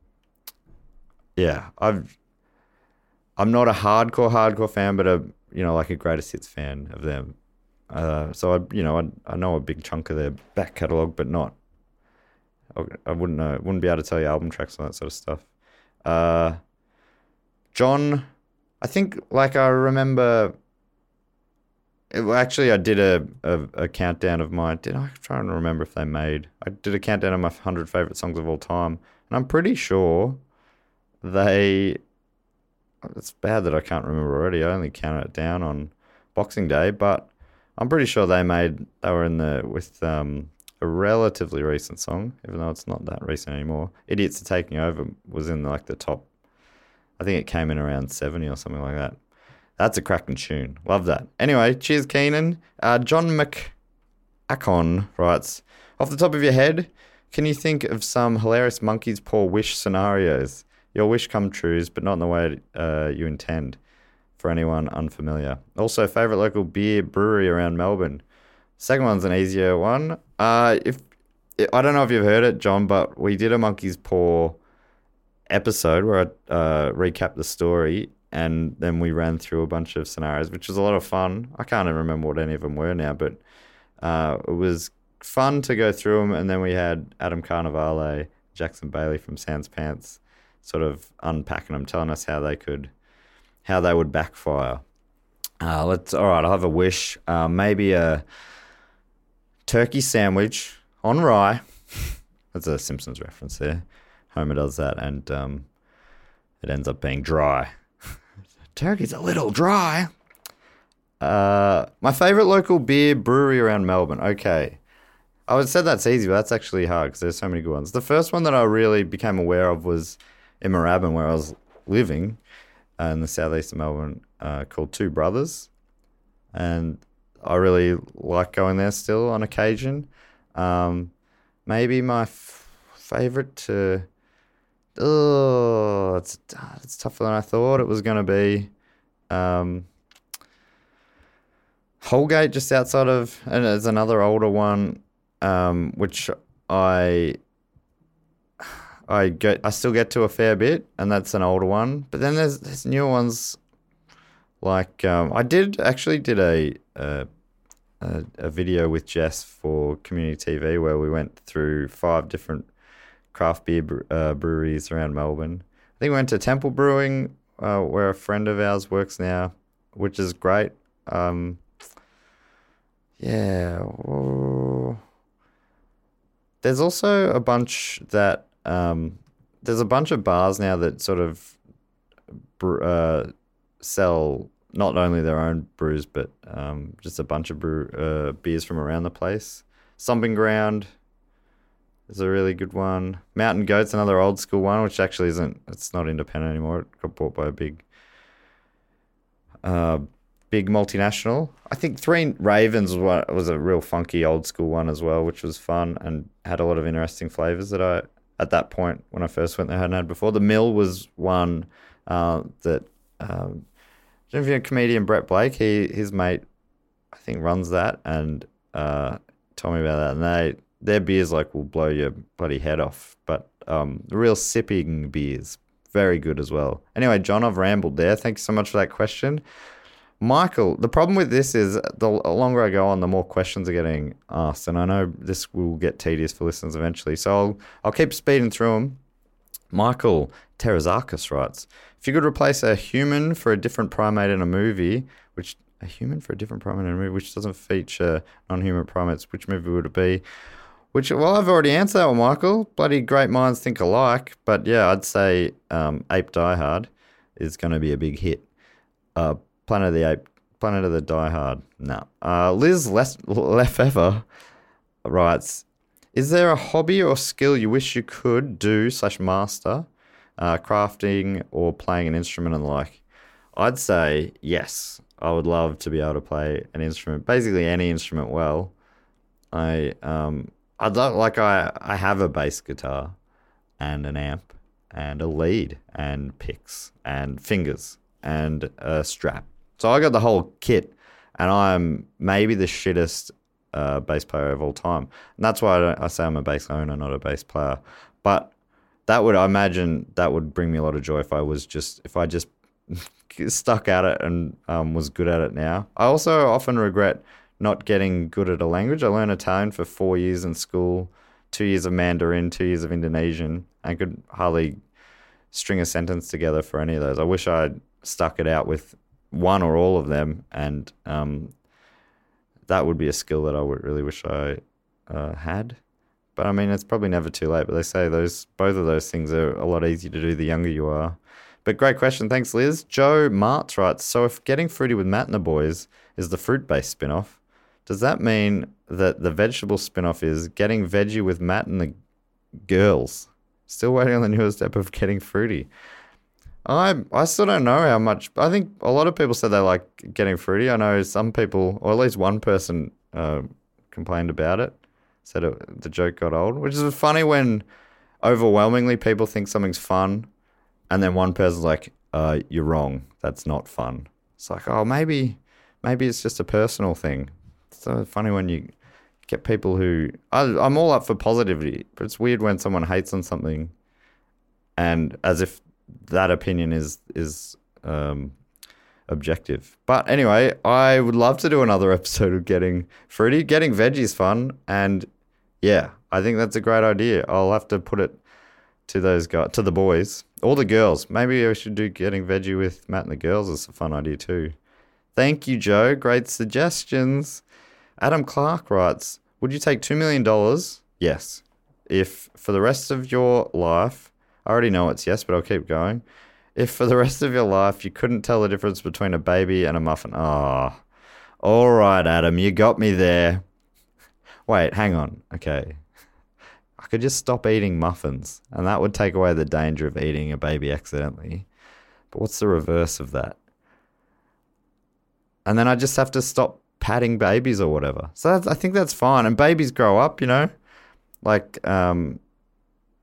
yeah, I've. I'm not a hardcore hardcore fan, but a you know like a greatest hits fan of them. Uh, so I, you know, I, I know a big chunk of their back catalogue, but not. I wouldn't know. Wouldn't be able to tell you album tracks and that sort of stuff. Uh, John, I think like I remember. It, actually, I did a, a, a countdown of my. Did I try and remember if they made? I did a countdown of my hundred favorite songs of all time, and I'm pretty sure they. It's bad that I can't remember already. I only counted it down on Boxing Day, but I'm pretty sure they made they were in the with um, a relatively recent song, even though it's not that recent anymore. Idiots Are Taking Over was in like the top, I think it came in around 70 or something like that. That's a cracking tune. Love that. Anyway, cheers, Keenan. Uh, John McAcon writes Off the top of your head, can you think of some hilarious monkey's paw wish scenarios? Your wish come trues, but not in the way uh, you intend for anyone unfamiliar. Also, favorite local beer brewery around Melbourne. Second one's an easier one. Uh, if I don't know if you've heard it, John, but we did a monkey's paw episode where I uh, recapped the story, and then we ran through a bunch of scenarios, which was a lot of fun. I can't even remember what any of them were now, but uh, it was fun to go through them. And then we had Adam Carnivale, Jackson Bailey from Sans Pants, sort of unpacking them, telling us how they could, how they would backfire. Uh, let's all right. I'll have a wish. Uh, maybe a turkey sandwich on rye. *laughs* That's a Simpsons reference there. Homer does that, and um, it ends up being dry. *laughs* Turkey's a little dry. Uh, my favorite local beer brewery around Melbourne. Okay. I would said that's easy, but that's actually hard because there's so many good ones. The first one that I really became aware of was in Moorabbin, where I was living in the southeast of Melbourne, uh, called Two Brothers, and I really like going there still on occasion. Um, maybe my f- favorite to oh, it's it's tougher than I thought it was going to be. Um, Holgate, just outside of, and there's another older one, um, which I I get I still get to a fair bit, and that's an older one. But then there's there's newer ones. Like um, I did actually did a, a a video with Jess for community TV where we went through five different craft beer uh, breweries around Melbourne. I think we went to Temple Brewing, uh, where a friend of ours works now, which is great. Um, yeah. There's also a bunch that um, there's a bunch of bars now that sort of uh, sell not only their own brews but um, just a bunch of brew, uh, beers from around the place. Stomping Ground is a really good one. Mountain Goat's another old school one, which actually isn't. It's not independent anymore. It got bought by a big, uh, big multinational. I think Three Ravens was was a real funky old school one as well, which was fun and had a lot of interesting flavors that I at that point when I first went there hadn't had before. The Mill was one uh, that. Um, do you know if you comedian Brett Blake? He his mate, I think, runs that and uh, told me about that. And they their beers like will blow your bloody head off. But um, real sipping beers, very good as well. Anyway, John, I've rambled there. Thanks so much for that question. Michael, the problem with this is the longer I go on, the more questions are getting asked, and I know this will get tedious for listeners eventually. So I'll I'll keep speeding through them. Michael Terazakis writes, if you could replace a human for a different primate in a movie, which a human for a different primate in a movie which doesn't feature non-human primates, which movie would it be? Which well, I've already answered that one, Michael. Bloody great minds think alike, but yeah, I'd say um, Ape Die Hard is going to be a big hit. Uh, Planet of the Ape, Planet of the Die Hard, no. Uh, Liz Lefever writes, is there a hobby or skill you wish you could do slash master, uh, crafting or playing an instrument and the like? I'd say yes. I would love to be able to play an instrument, basically any instrument well. I um I'd love, like I I have a bass guitar and an amp and a lead and picks and fingers and a strap. So I got the whole kit, and I'm maybe the shittest uh, bass player of all time. And that's why I, I, say I'm a bass owner, not a bass player. But that would, I imagine, that would bring me a lot of joy if I was just, if I just *laughs* stuck at it and um, was good at it now. I also often regret not getting good at a language. I learned Italian for four years in school, two years of Mandarin, two years of Indonesian, and could hardly string a sentence together for any of those. I wish I'd stuck it out with one or all of them, and um, that would be a skill that I would really wish I uh, had. But I mean, it's probably never too late. But they say those both of those things are a lot easier to do the younger you are. But great question, thanks, Liz. Joe Martz writes: So if getting fruity with Matt and the boys is the fruit-based spin-off, Does that mean that the vegetable spin-off is getting veggie with Matt and the girls? Still waiting on the newest step of getting fruity. I I still don't know how much. I think a lot of people said they like getting fruity. I know some people, or at least one person, uh, complained about it. Said it, the joke got old, which is funny when overwhelmingly people think something's fun, and then one person's like, uh, "You're wrong. That's not fun." It's like, oh, maybe maybe it's just a personal thing. It's so funny when you get people who I, I'm all up for positivity, but it's weird when someone hates on something, and as if that opinion is is um, objective. But anyway, I would love to do another *laughs* episode of getting fruity. Getting veggies fun, and yeah, I think that's a great idea. I'll have to put it to those guys, to the boys, or the girls. Maybe I should do getting veggie with Matt and the girls. It's a fun idea too. Thank you, Joe. Great suggestions. Adam Clark writes, "Would you take two million dollars? Yes. If for the rest of your life, I already know it's yes, but I'll keep going. If for the rest of your life you couldn't tell the difference between a baby and a muffin, ah, oh. all right, Adam, you got me there. Wait, hang on. Okay, I could just stop eating muffins, and that would take away the danger of eating a baby accidentally. But what's the reverse of that? And then I just have to stop patting babies or whatever. So I think that's fine. And babies grow up, you know. Like, um,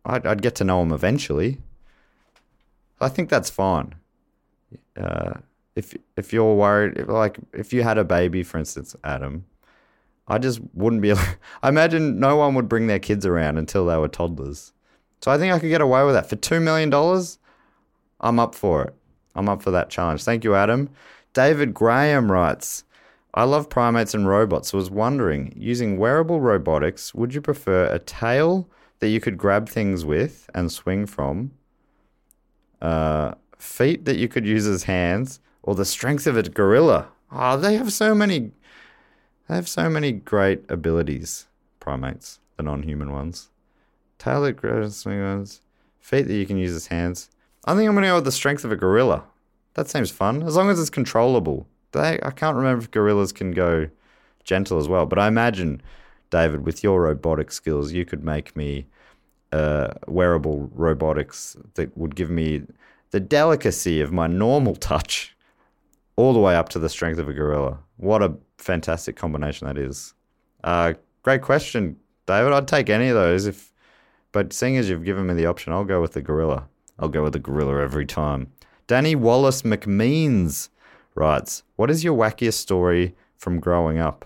I'd, I'd get to know them eventually. I think that's fine. Uh, if if you're worried, if, like if you had a baby, for instance, Adam, I just wouldn't be. *laughs* I imagine no one would bring their kids around until they were toddlers. So I think I could get away with that for two million dollars. I'm up for it. I'm up for that challenge. Thank you, Adam. David Graham writes, I love primates and robots. Was wondering, using wearable robotics, would you prefer a tail that you could grab things with and swing from, uh, feet that you could use as hands, or the strength of a gorilla? Oh, they have so many. They have so many great abilities, primates, the non-human ones. Tail that grabs swing ones, feet that you can use as hands. I think I'm gonna go with the strength of a gorilla. That seems fun, as long as it's controllable. They, I can't remember if gorillas can go gentle as well, but I imagine, David, with your robotic skills, you could make me uh, wearable robotics that would give me the delicacy of my normal touch all the way up to the strength of a gorilla. What a fantastic combination that is. Uh, great question, David. I'd take any of those if, but seeing as you've given me the option, I'll go with the gorilla. I'll go with the gorilla every time. Danny Wallace McMeans writes, What is your wackiest story from growing up?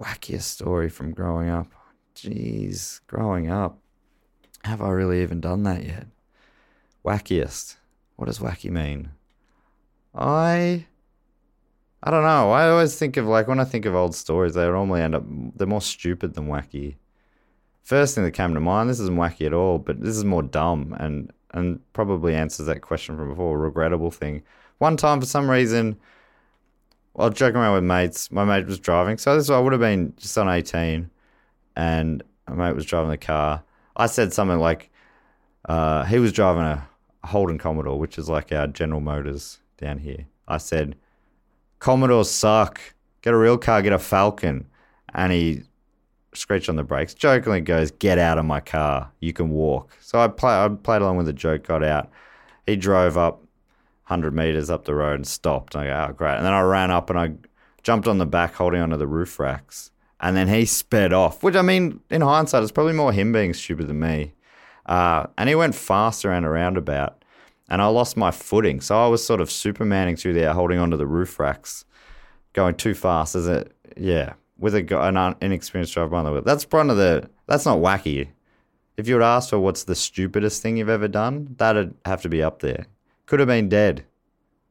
Wackiest story from growing up. Jeez, growing up. Have I really even done that yet? Wackiest. What does wacky mean? I I don't know. I always think of like when I think of old stories, they normally end up they're more stupid than wacky. First thing that came to mind, this isn't wacky at all, but this is more dumb and and probably answers that question from before, regrettable thing. One time, for some reason, Was joking around with mates. My mate was driving, so this I would have been just on 18, and my mate was driving the car. I said something like, uh, he was driving a Holden Commodore, which is like our General Motors down here. I said, Commodores suck. Get a real car, get a Falcon. And he screeched on the brakes, jokingly goes, "Get out of my car. You can walk." So I play, I played along with the joke, got out. He drove up hundred meters up the road and stopped. And I go, "Oh, great!" And then I ran up and I jumped on the back, holding onto the roof racks. And then he sped off, which I mean, in hindsight, it's probably more him being stupid than me. Uh, and he went faster and a roundabout, and I lost my footing. So I was sort of supermaning through there, holding onto the roof racks, going too fast. As it, yeah, with a an inexperienced driver behind the wheel. That's one of the. That's not wacky. If you would ask for what's the stupidest thing you've ever done, that'd have to be up there. Could have been dead.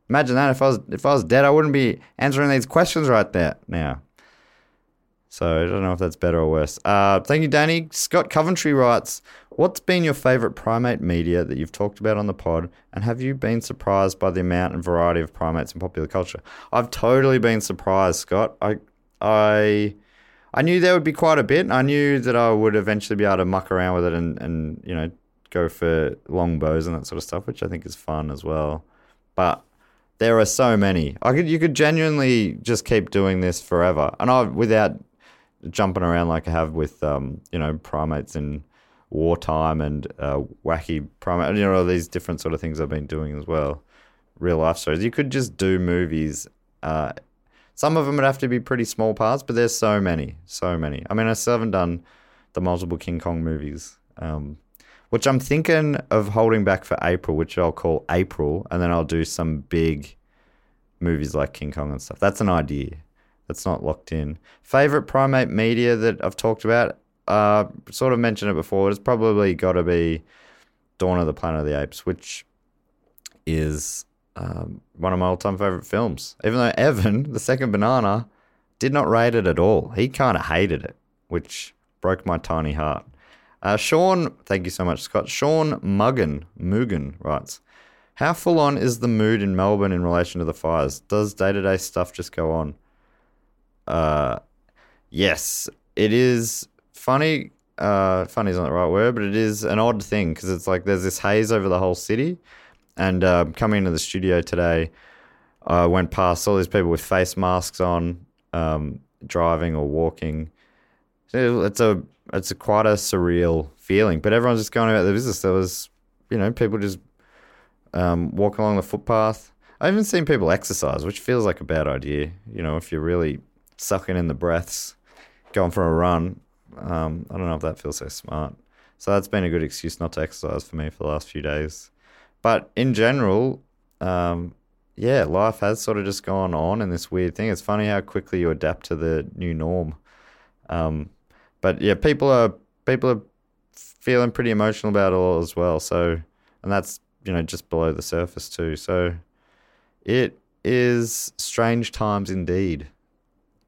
Imagine that if I was if I was dead, I wouldn't be answering these questions right there now. So I don't know if that's better or worse. Uh, thank you, Danny. Scott Coventry writes, "What's been your favorite primate media that you've talked about on the pod, and have you been surprised by the amount and variety of primates in popular culture?" I've totally been surprised, Scott. I I I knew there would be quite a bit. I knew that I would eventually be able to muck around with it and, and you know go for long bows and that sort of stuff, which I think is fun as well. But there are so many. I could you could genuinely just keep doing this forever, and I without jumping around like I have with um, you know primates in wartime and uh, wacky primate. You know all these different sort of things I've been doing as well. Real life stories. You could just do movies. Uh, some of them would have to be pretty small parts, but there's so many, so many. I mean, I still haven't done the multiple King Kong movies, um, which I'm thinking of holding back for April, which I'll call April, and then I'll do some big movies like King Kong and stuff. That's an idea. That's not locked in. Favorite primate media that I've talked about? Uh, sort of mentioned it before. It's probably got to be Dawn of the Planet of the Apes, which is um, one of my all-time favorite films. Even though Evan, *laughs* the second banana, did not rate it at all. He kind of hated it, which broke my tiny heart. Uh, Sean, thank you so much, Scott. Sean Muggan, Mugan writes, How full on is the mood in Melbourne in relation to the fires? Does day to day stuff just go on? Uh, yes, it is funny. Uh, funny is not the right word, but it is an odd thing because it's like there's this haze over the whole city. And uh, coming into the studio today, I went past all these people with face masks on, um, driving or walking. It's a it's a quite a surreal feeling, but everyone's just going about their business. There was, you know, people just um, along the footpath. I even seen people exercise, which feels like a bad idea. You know, if you're really sucking in the breaths, going for a run, um, I don't know if that feels so smart. So that's been a good excuse not to exercise for me for the last few days. But in general, um, yeah, life has sort of just gone on in this weird thing. It's funny how quickly you adapt to the new norm. Um, but yeah, people are people are feeling pretty emotional about it all as well. So, and that's you know just below the surface too. So, it is strange times indeed.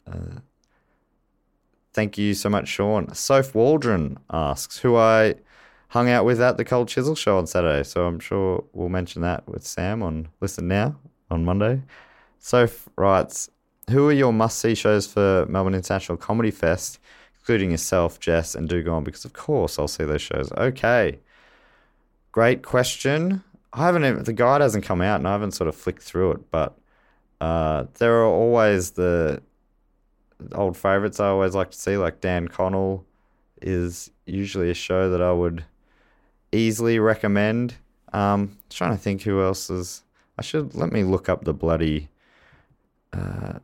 Uh, thank you so much, Sean. Soph Waldron asks who I hung out with at the Cold Chisel show on Saturday. So I'm sure we'll mention that with Sam on Listen Now on Monday. Soph writes, Who are your must see shows for Melbourne International Comedy Fest, including yourself, Jess, and Do Go On? Because of course I'll see those shows. Okay. Great question. I haven't even, the guide hasn't come out and I haven't sort of flicked through it, but uh, there are always the old favorites I always like to see, like Dan Connell is usually a show that I would easily recommend. Um, trying to think who else is. I should let me look up the bloody. Uh,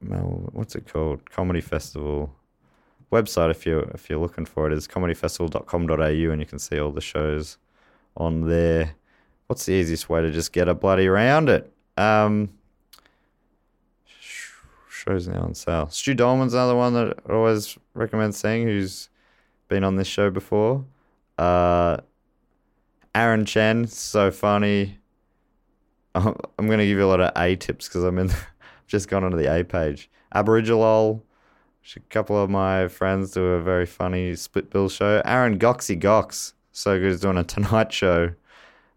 what's it called? Comedy Festival website. If you if you're looking for it, is comedyfestival.com.au, and you can see all the shows on there. What's the easiest way to just get a bloody round it? Um, shows now on sale. Stu Daulman's another one that I always recommend seeing, who's been on this show before. Uh, Aaron Chen, so funny. *laughs* I'm going to give you a lot of A tips because I'm in. *laughs* just gone onto the A page. Aboriginal, a couple of my friends do a very funny split bill show. Aaron Goxy Gox, so good, is doing a *laughs* Tonight Show.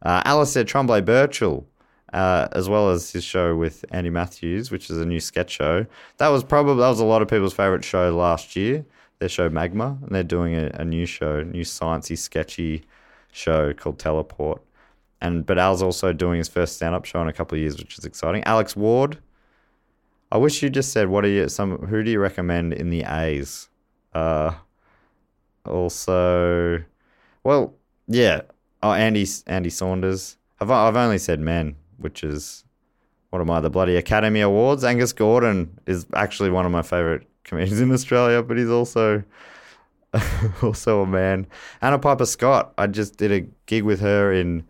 Uh, Alasdair Tremblay Birchall, uh, as well as his show with Andy Matthews, which is a new sketch show. That was probably that was a lot of people's favorite show last year. Their show Magma, and they're doing a, a new show, new sciencey, sketchy show called Teleport. And but Al's also doing his first stand-up show in a couple of years, which is exciting. Alex Ward. I wish you just said what are you some who do you recommend in the A's? Uh, also, well, yeah. Oh, Andy Andy Saunders. I've I've only said men, which is what am I? The bloody Academy Awards. Angus Gordon is actually one of my favorite comedians in Australia, but he's also *laughs* also a man. Anna Piper Scott. I just did a gig with her in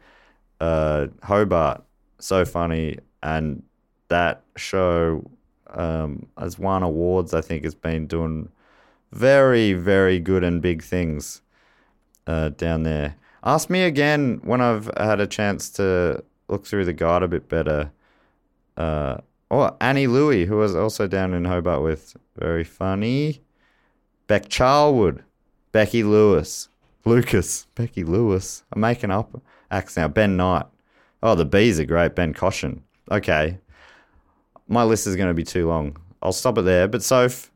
uh, Hobart. So funny, and that show um, has won awards. I think it's been doing very, very good and big things uh, down there. Ask me again when I've had a chance to look through the guide a bit better. Uh, oh, Annie Louie, who was also down in Hobart with very funny. Beck Charlwood, Becky Lewis, Lucas, Becky Lewis. I'm making up acts now. Ben Knight. Oh, the bees are great. Ben Caution. Okay. My list is going to be too long. I'll stop it there. But Soph,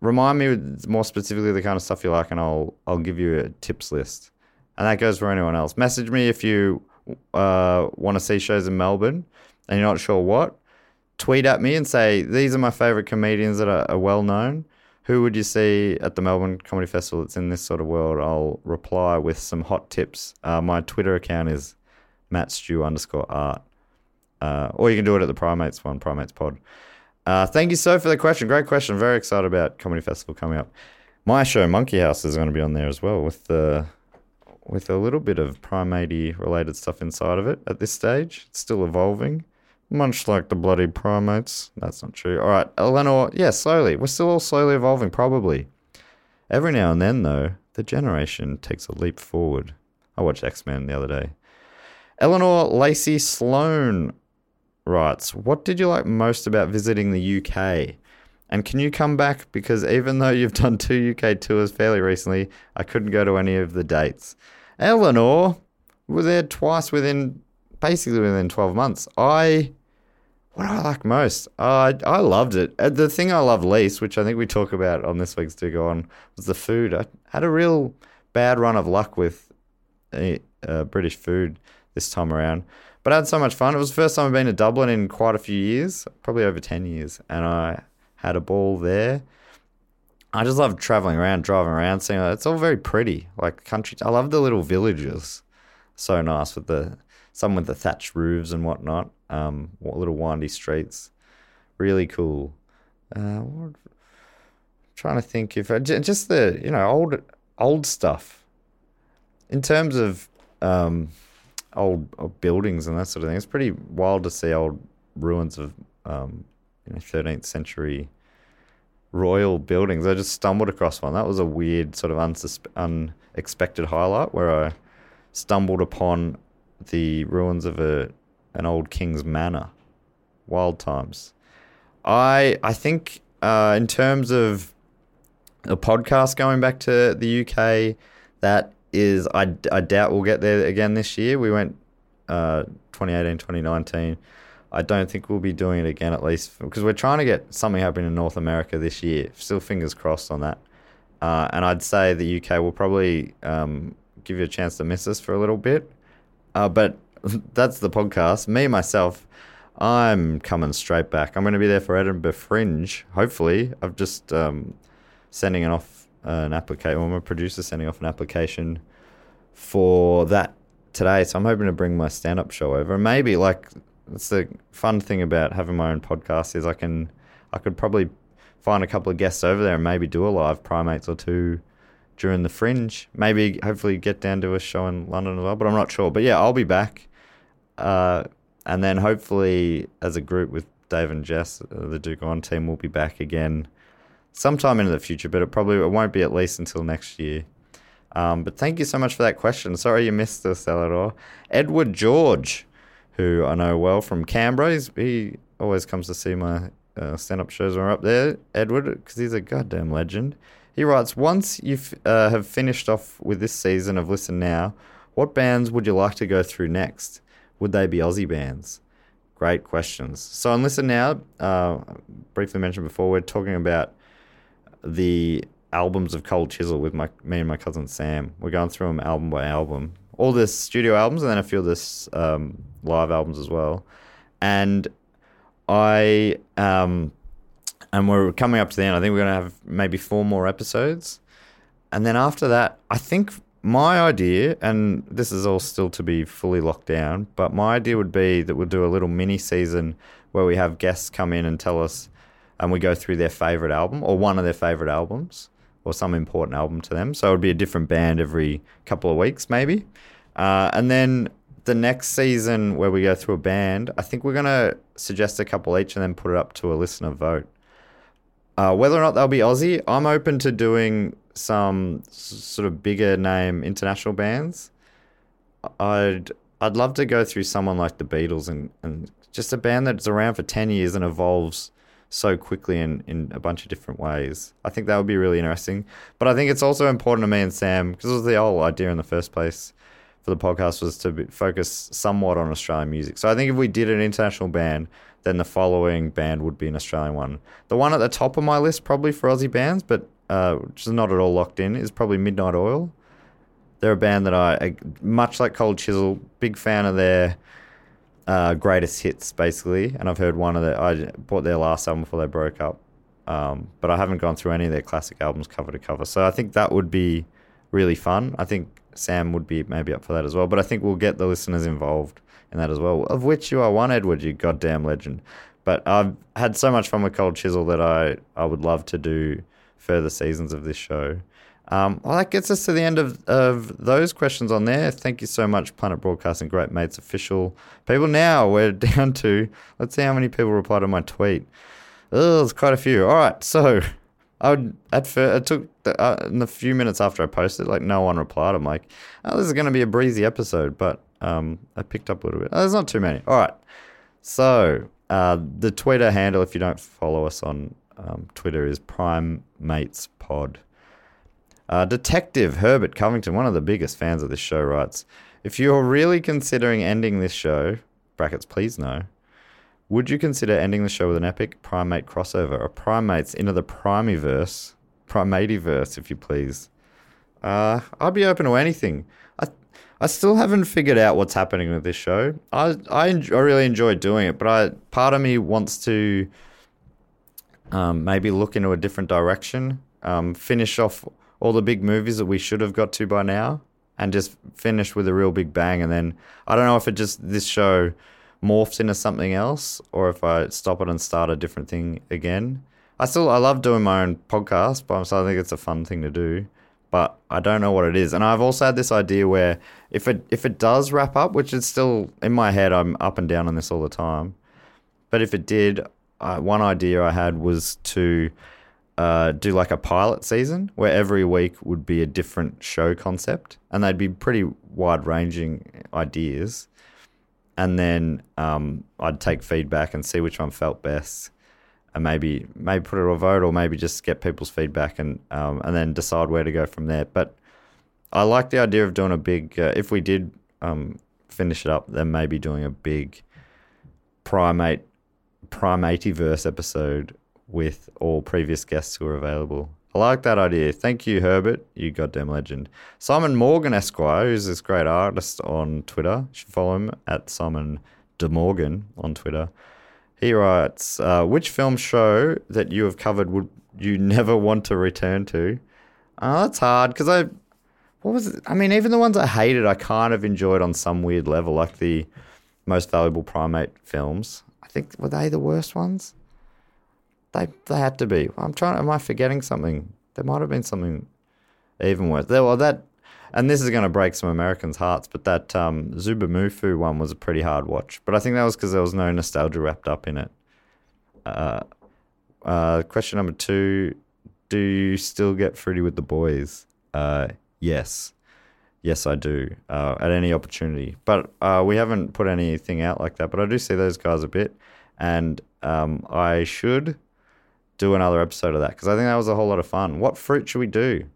remind me more specifically the kind of stuff you like, and I'll I'll give you a tips list. And that goes for anyone else. Message me if you uh, want to see shows in Melbourne and you're not sure what, tweet at me and say, These are my favorite comedians that are, are well known. Who would you see at the Melbourne Comedy Festival that's in this sort of world? I'll reply with some hot tips. Uh, my Twitter account is mattstew underscore art. Uh, or you can do it at the Primates one, Primates Pod. Uh, thank you so for the question. Great question. Very excited about Comedy Festival coming up. My show, Monkey House, is going to be on there as well with the with a little bit of primate related stuff inside of it at this stage. It's still evolving, much like the bloody primates. That's not true. All right, Eleanor, yeah, slowly. We're still all slowly evolving, probably. Every now and then, though, the generation takes a leap forward. I watched X Men the other day. Eleanor Lacey Sloan writes, What did you like most about visiting the UK? And can you come back? Because even though you've *laughs* done two UK tours fairly recently, I couldn't go to any of the dates. Eleanor, were there twice within basically within 12 months. I what do I like most? Uh, I I loved it. Uh, the thing I love least, which I think we talk about on this week's Do Go On, was the food. I had a real bad run of luck with uh, British food this time around. But I had so much fun. It was the first time I've been to Dublin in quite a few years, probably over 10 years. And I had a ball there. I just love traveling around, driving around, seeing it's all very pretty. Like country, I love the little villages. So nice with the some with the thatched roofs and whatnot. Um, little windy streets, really cool. Uh, what, trying to think if I, just the you know old old stuff in terms of um, old, old, buildings and that sort of thing. It's pretty wild to see old ruins of um, you know, 13th century royal buildings. I just stumbled across one. That was a weird sort of unsuspe- unexpected highlight where I stumbled upon the ruins of a an old king's manor. Wild times. I I think uh, in terms of a podcast going back to the UK, that is I, I doubt we'll get there again this year. We went uh, 2018, 2019. I don't think we'll be doing it again, at least because we're trying to get something happening in North America this year. Still, fingers crossed on that. Uh, and I'd say the UK will probably um, give you a chance to miss us for a little bit. Uh, but *laughs* that's the podcast. Me myself, I'm coming straight back. I'm going to be there for Edinburgh Fringe. Hopefully, I've just um, sending it off an application. Well, my producer sending off an application for that today. So I'm hoping to bring my stand-up show over. And maybe like that's the fun thing about having my own podcast is I can I could probably find a couple of guests over there and maybe do a live primates or two during the fringe. Maybe hopefully get down to a show in London as well, but I'm not sure. But yeah, I'll be back. Uh, and then hopefully as a group with Dave and Jess, uh, the Go On team, will be back again sometime into the future, but it probably it won't be at least until next year. Um, but thank you so much for that question. Sorry you missed us, Eleanor. Edward George who I know well from Canberra. He's, he always comes to see my uh, stand up shows when we're up there, Edward, because he's a goddamn legend. He writes Once you uh, have finished off with this season of Listen Now, what bands would you like to go through next? Would they be Aussie bands? Great questions. So on Listen Now, uh, briefly mentioned before, we're talking about the albums of Cold Chisel with my me and my cousin Sam. We're going through them album by album all the studio albums and then a few of this um, live albums as well. And I um, and we're coming up to the end. I think we're gonna have maybe four more episodes, and then after that, I think my idea, and this is all still to be fully locked down, but my idea would be that we'll do a little mini season where we have guests come in and tell us, and we go through their favorite album or one of their favorite albums or some important album to them. So it would be a different band every couple of weeks, maybe. Uh, and then the next season where we go through a band, I think we're going to suggest a couple each and then put it up to a listener vote. Uh, whether or not they'll be Aussie, I'm open to doing some sort of bigger name international bands. I'd I'd love to go through someone like the Beatles and, and just a band that's around for 10 years and evolves so quickly in, in a bunch of different ways. I think that would be really interesting. But I think it's also important to me and Sam, because it was the whole idea in the first place for the podcast was to focus somewhat on Australian music. So I think if we did an international band, then the following band would be an Australian one. The one at the top of my list, probably for Aussie bands, but uh, which is not at all locked in, is probably Midnight Oil. They're a band that I, much like Cold Chisel, big fan of their uh, greatest hits, basically. And I've heard one of their. I bought their last album before they broke up, um, but I haven't gone through any of their classic albums cover to cover. So I think that would be really fun. I think Sam would be maybe up for that as well. But I think we'll get the listeners involved in that as well. Of which you are one, Edward, you goddamn legend. But I've had so much fun with Cold Chisel that I, I would love to do further seasons of this show. Um, well, that gets us to the end of, of those questions on there. Thank you so much, Planet Broadcasting Great Mates official people. Now we're *laughs* down to, let's see how many people replied to my tweet. Oh, there's quite a few. All right, so *laughs* I would at first it took the, uh, in the few minutes after I posted, like no one replied. I'm like, oh, this is going to be a breezy episode, but um, I picked up a little bit. Oh, there's not too many. All right, so uh, the Twitter handle, if you don't follow us on um, Twitter, is Prime Mates Pod. Uh, Detective Herbert Covington, one of the biggest fans of this show, writes If you're really considering ending this show, brackets, please no, would you consider ending the show with an epic primate crossover? A primates into the Primiverse, Primativerse, if you please. Uh, I'd be open to anything. I, I still haven't figured out what's happening with this show. I, I, I really enjoy doing it, but I part of me wants to um, maybe look into a different direction, um, finish off all the big movies that we should have got to by now and just finish with a real big bang. And then I don't know if it just this show morphs into something else or if I stop it and start a different thing again. I still I love doing my own podcast, but I think it's a fun thing to do. But I don't know what it is. And I've also had this idea where if it if it does wrap up, which is still in my head, I'm up and down on this all the time. But if it did, one idea I had was to uh, do like a pilot season where every week would be a different show concept, and they'd be pretty wide ranging ideas. And then um, I'd take feedback and see which one felt best, and maybe maybe put it to a vote, or maybe just get people's feedback and um, and then decide where to go from there. But I like the idea of doing a big. Uh, if we did um, finish it up, then maybe doing a big primate primativerse episode with all previous guests who are available. I like that idea. Thank you, Herbert, you goddamn legend. Simon Morgan Esquire, who's this great artist on Twitter. You should follow him at Simon De Morgan on Twitter. He writes, uh, which film show that you have covered would you never want to return to? Oh, that's hard because I, what was it? I mean, even the ones I hated, I kind of enjoyed on some weird level, like the most valuable primate films. I think were they the worst ones? They they had to be. I'm trying. Am I forgetting something? There might have been something even worse. There, well, that, and this is going to break some Americans' hearts, but that um, Zoboomafoo one was a pretty hard watch. But I think that was because there was no nostalgia wrapped up in it. Uh, uh, question number two: Do you still get fruity with the boys? Uh, yes, yes, I do. Uh, at any opportunity, but uh, we haven't put anything out like that. But I do see those guys a bit, and um, I should do another episode of that because I think that was a whole lot of fun. What fruit should we do?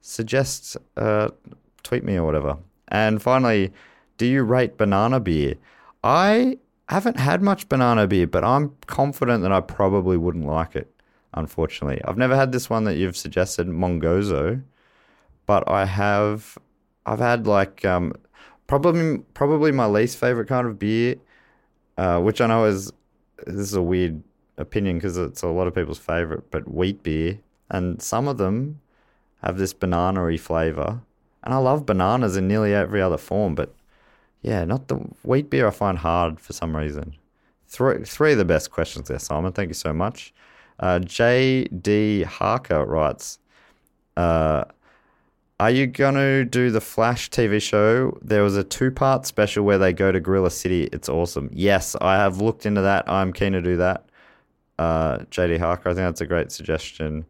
Suggest, uh, tweet me or whatever. And finally, do you rate banana beer? I haven't had much banana beer, but I'm confident that I probably wouldn't like it. Unfortunately, I've never had this one that you've suggested, Mongozo, but I have. I've had like um, probably probably my least favorite kind of beer, uh, which I know is this is a weird opinion because it's a lot of people's favorite, but wheat beer, and some of them have this banana flavor. And I love bananas in nearly every other form, but yeah, not the wheat beer I find hard for some reason. Three, three of the best questions there, Simon. Thank you so much. Uh, J.D. Harker writes, uh, are you going to do the Flash TV show? There was a two part special where they go to Gorilla City. It's awesome. Yes, I have looked into that. I'm keen to do that uh, JD Harker. I think that's a great suggestion.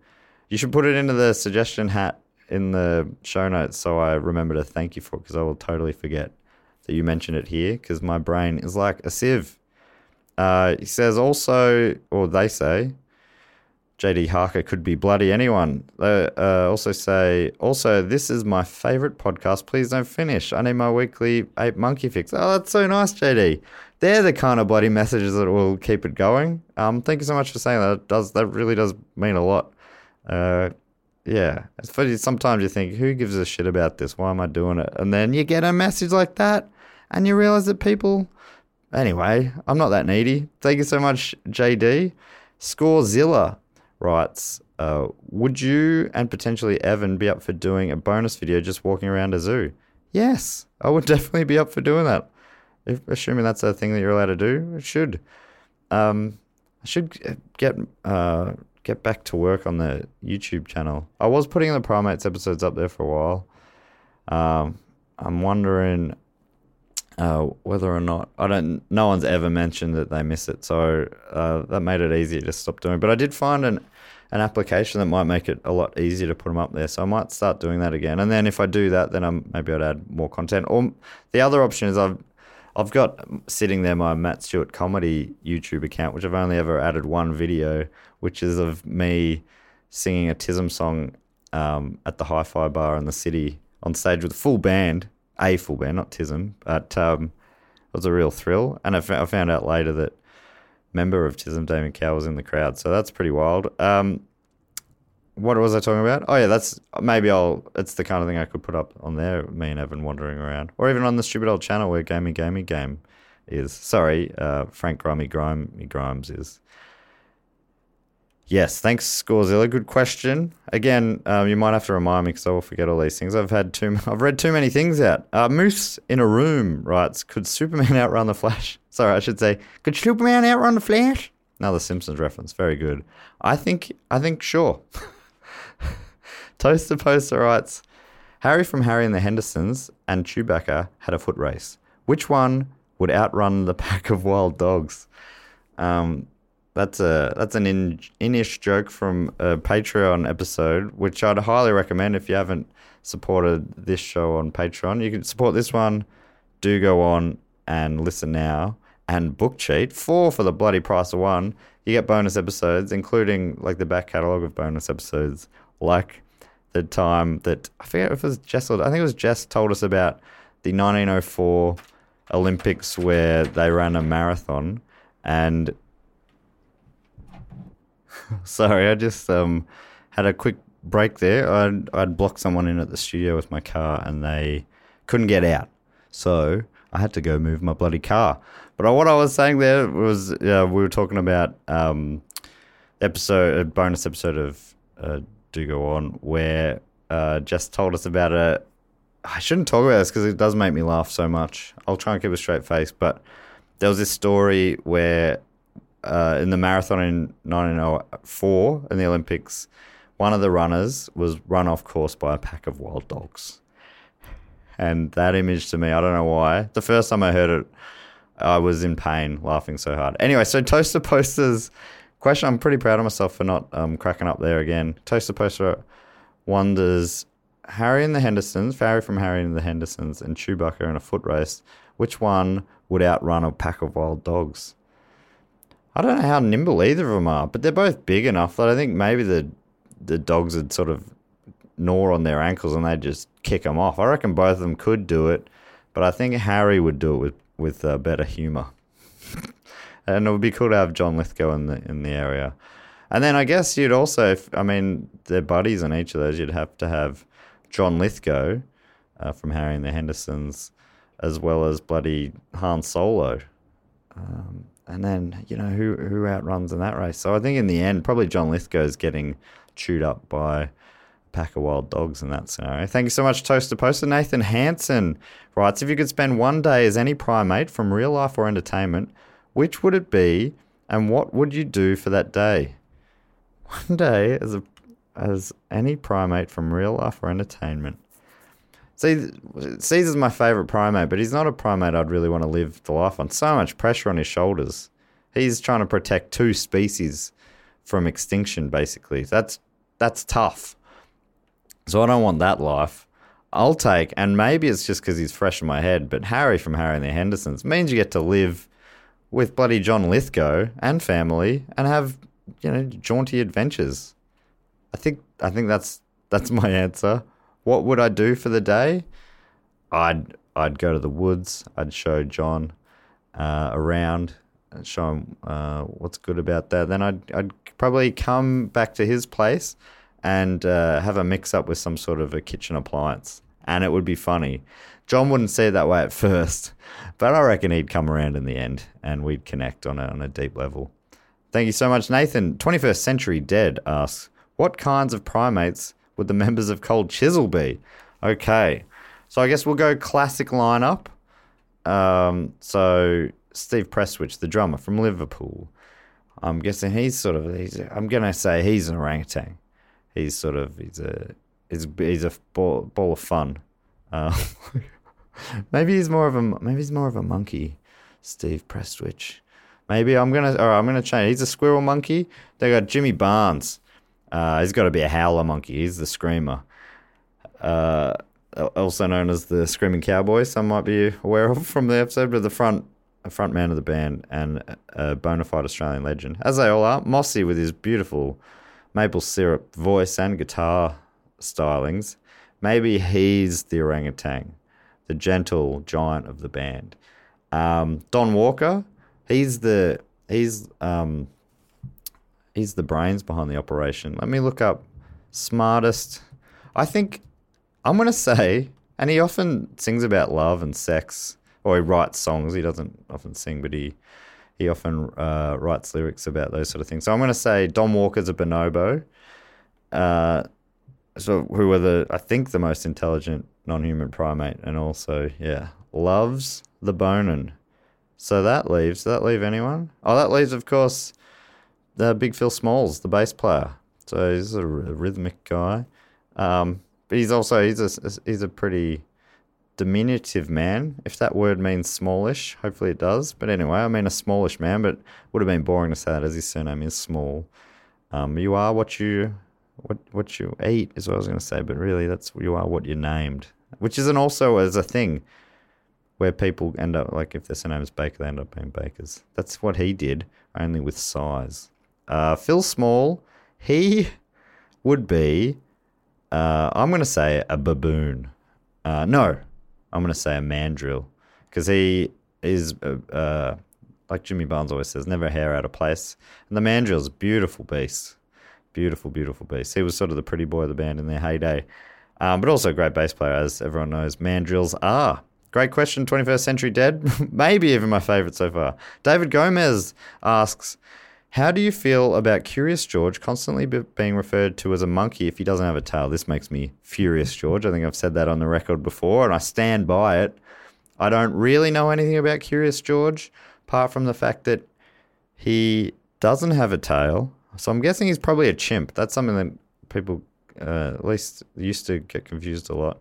You should put it into the suggestion hat in the show notes so I remember to thank you for it because I will totally forget that you mentioned it here because my brain is like a sieve. Uh, he says also, or they say, JD Harker could be bloody anyone. They uh, also say, also, this is my favorite podcast. Please don't finish. I need my weekly ape monkey fix. Oh, that's so nice, JD they're the kind of bloody messages that will keep it going. Um, thank you so much for saying that. It does that really does mean a lot. Uh, yeah, it's funny. Sometimes you think, who gives a shit about this? Why am I doing it? And then you get a message like that, and you realize that people anyway, I'm not that needy. Thank you so much, JD. Scorezilla writes, uh, would you and potentially Evan be up for doing a bonus video just walking around a zoo? Yes, I would *laughs* definitely be up for doing that. If, assuming that's a thing that you're allowed to do, it should. Um, I should get uh, get back to work on the YouTube channel. I was putting the primates episodes up there for a while. Um, I'm wondering uh, whether or not I don't. No one's ever mentioned that they miss it, so uh, that made it easier to stop doing. But I did find an an application that might make it a lot easier to put them up there, so I might start doing that again. And then if I do that, then I'm maybe I'd add more content. Or the other option is I've I've got sitting there my Matt Stewart comedy YouTube account, which I've only ever added one video, which is of me singing a Tism song um, at the Hi-Fi Bar in the city on stage with a full band, a full band, not Tism, but um, it was a real thrill. And I, f- I found out later that member of Tism, Damian Cowell, was in the crowd, so that's pretty wild. Um, what was I talking about? Oh yeah, that's maybe I'll. It's the kind of thing I could put up on there. Me and Evan wandering around, or even on the stupid old channel where Gamey Gamey Game is. Sorry, uh, Frank Grimy Grimy Grimes is. Yes, thanks, Scorezilla. Good question. Again, um, you might have to remind me because I will forget all these things. I've had too. *laughs* I've read too many things out. Uh, Moose in a room writes: Could Superman *laughs* outrun the Flash? *laughs* Sorry, I should say, could Superman outrun the Flash? Another Simpsons reference. Very good. I think. I think sure. Toaster Poster writes Harry from Harry and the Hendersons and Chewbacca had a foot race. Which one would outrun the pack of wild dogs? Um, that's a that's an in, inish joke from a Patreon episode, which I'd highly recommend if you haven't supported this show on Patreon. You can support this one. Do go on and listen now. And book cheat four for the bloody price of one. You get bonus episodes, including like the back catalogue of bonus episodes, like the time that I forget if it was Jess or I think it was Jess told us about the 1904 Olympics where they ran a marathon and *laughs* sorry, I just um, had a quick break there. I'd, I'd blocked someone in at the studio with my car and they couldn't get out. So I had to go move my bloody car. But what I was saying there was uh, we were talking about um, episode, a bonus episode of uh, Do Go On, where uh, Jess told us about a. I shouldn't talk about this because it does make me laugh so much. I'll try and keep a straight face. But there was this story where uh, in the marathon in 1904 in the Olympics, one of the runners was run off course by a pack of wild dogs. And that image to me, I don't know why. The first time I heard it, I was in pain, laughing so hard. Anyway, so Toaster Poster's question, I'm pretty proud of myself for not um, cracking up there again. Toaster Poster wonders Harry and the Hendersons, Harry from Harry and the Hendersons, and Chewbacca in a foot race, which one would outrun a pack of wild dogs? I don't know how nimble either of them are, but they're both big enough that I think maybe the the dogs would sort of gnaw on their ankles and they'd just kick them off. I reckon both of them could do it, but I think Harry would do it with with uh, better humor. And it would be cool to have John Lithgow in the in the area. And then I guess you'd also, if, I mean, they're buddies on each of those. You'd have to have John Lithgow uh, from Harry and the Hendersons, as well as bloody Han Solo. Um, and then you know who who outruns in that race. So I think in the end, probably John Lithgow is getting chewed up by a pack of wild dogs in that scenario. Thank you so much, Toaster Poster. Nathan Hanson writes: If you could spend one day as any primate from real life or entertainment, which would it be, and what would you do for that day? One day as a as any primate from real life or entertainment. See, Caesar's my favourite primate, but he's not a primate I'd really want to live the life on. So much pressure on his shoulders. He's trying to protect two species from extinction, basically. That's that's tough. So I don't want that life. I'll take, and maybe it's just because he's fresh in my head, but Harry from Harry and the Hendersons means you get to live with bloody John Lithgow and family and have, you know, jaunty adventures. I think I think that's that's my answer. What would I do for the day? I'd I'd go to the woods. I'd show John uh, around, and show him uh, what's good about that. Then I'd I'd probably come back to his place and uh, have a mix up with some sort of a kitchen appliance and it would be funny. John wouldn't see it that way at first, but I reckon he'd come around in the end and we'd connect on a, on a deep level. Thank you so much, Nathan. 21st Century Dead asks, What kinds of primates would the members of Cold Chisel be? Okay, so I guess we'll go classic lineup. Um, so Steve Prestwich, the drummer from Liverpool. I'm guessing he's sort of. He's, I'm gonna say he's an orangutan. He's sort of. He's a. He's, he's a ball, ball of fun. Uh, *laughs* maybe he's more of a. Maybe he's more of a monkey. Steve Prestwich. Maybe I'm gonna. Right, I'm gonna change. He's a squirrel monkey. They got Jimmy Barnes. Uh, he's got to be a howler monkey. He's the screamer. Uh, also known as the Screaming Cowboy. Some might be aware of from the episode, but the front front man of the band and a bona fide Australian legend, as they all are. Mossy with his beautiful maple syrup voice and guitar stylings. Maybe he's the orangutan, the gentle giant of the band. Um, Don Walker, he's the he's um, he's the brains behind the operation. Let me look up smartest. I think I'm gonna *laughs* say, and he often sings about love and sex, or he writes songs. He doesn't often sing, but he he often uh, writes lyrics about those sort of things. So I'm gonna say Don Walker's a bonobo. Uh, so who are the I think the most intelligent non-human primate, and also yeah loves the bonin. So that leaves. That leave anyone? Oh, that leaves, of course, the Big Phil Smalls, the bass player. So he's a, rhythmic guy. Um, but he's also he's a he's a pretty diminutive man, if that word means smallish. Hopefully it does. But anyway, I mean a smallish man, but would have been boring to say that as his surname is small. Um, you are what you what what you eat is what I was going to say, but really that's you are what you're named, which isn't also as a thing where people end up like if their surname is Baker, they end up being bakers. That's what he did, only with size. Uh, Phil Small, he would be, uh, I'm going to say a baboon. Uh, no, I'm going to say a mandrill because he is, uh, uh, like Jimmy Barnes always says, never a hair out of place. And the mandrill's a beautiful beast. Beautiful, beautiful beast. He was sort of the pretty boy of the band in their heyday, um, but also a great bass player, as everyone knows. Mandrills are. Great question, 21st Century Dead. *laughs* Maybe even my favourite so far. David Gomez asks, how do you feel about Curious George constantly be- being referred to as a monkey if he doesn't have a tail? This makes me furious, George. I think I've said that on the record before, and I stand by it. I don't really know anything about Curious George, apart from the fact that he doesn't have a tail. So I'm guessing he's probably a chimp. That's something that people, uh, at least, used to get confused a lot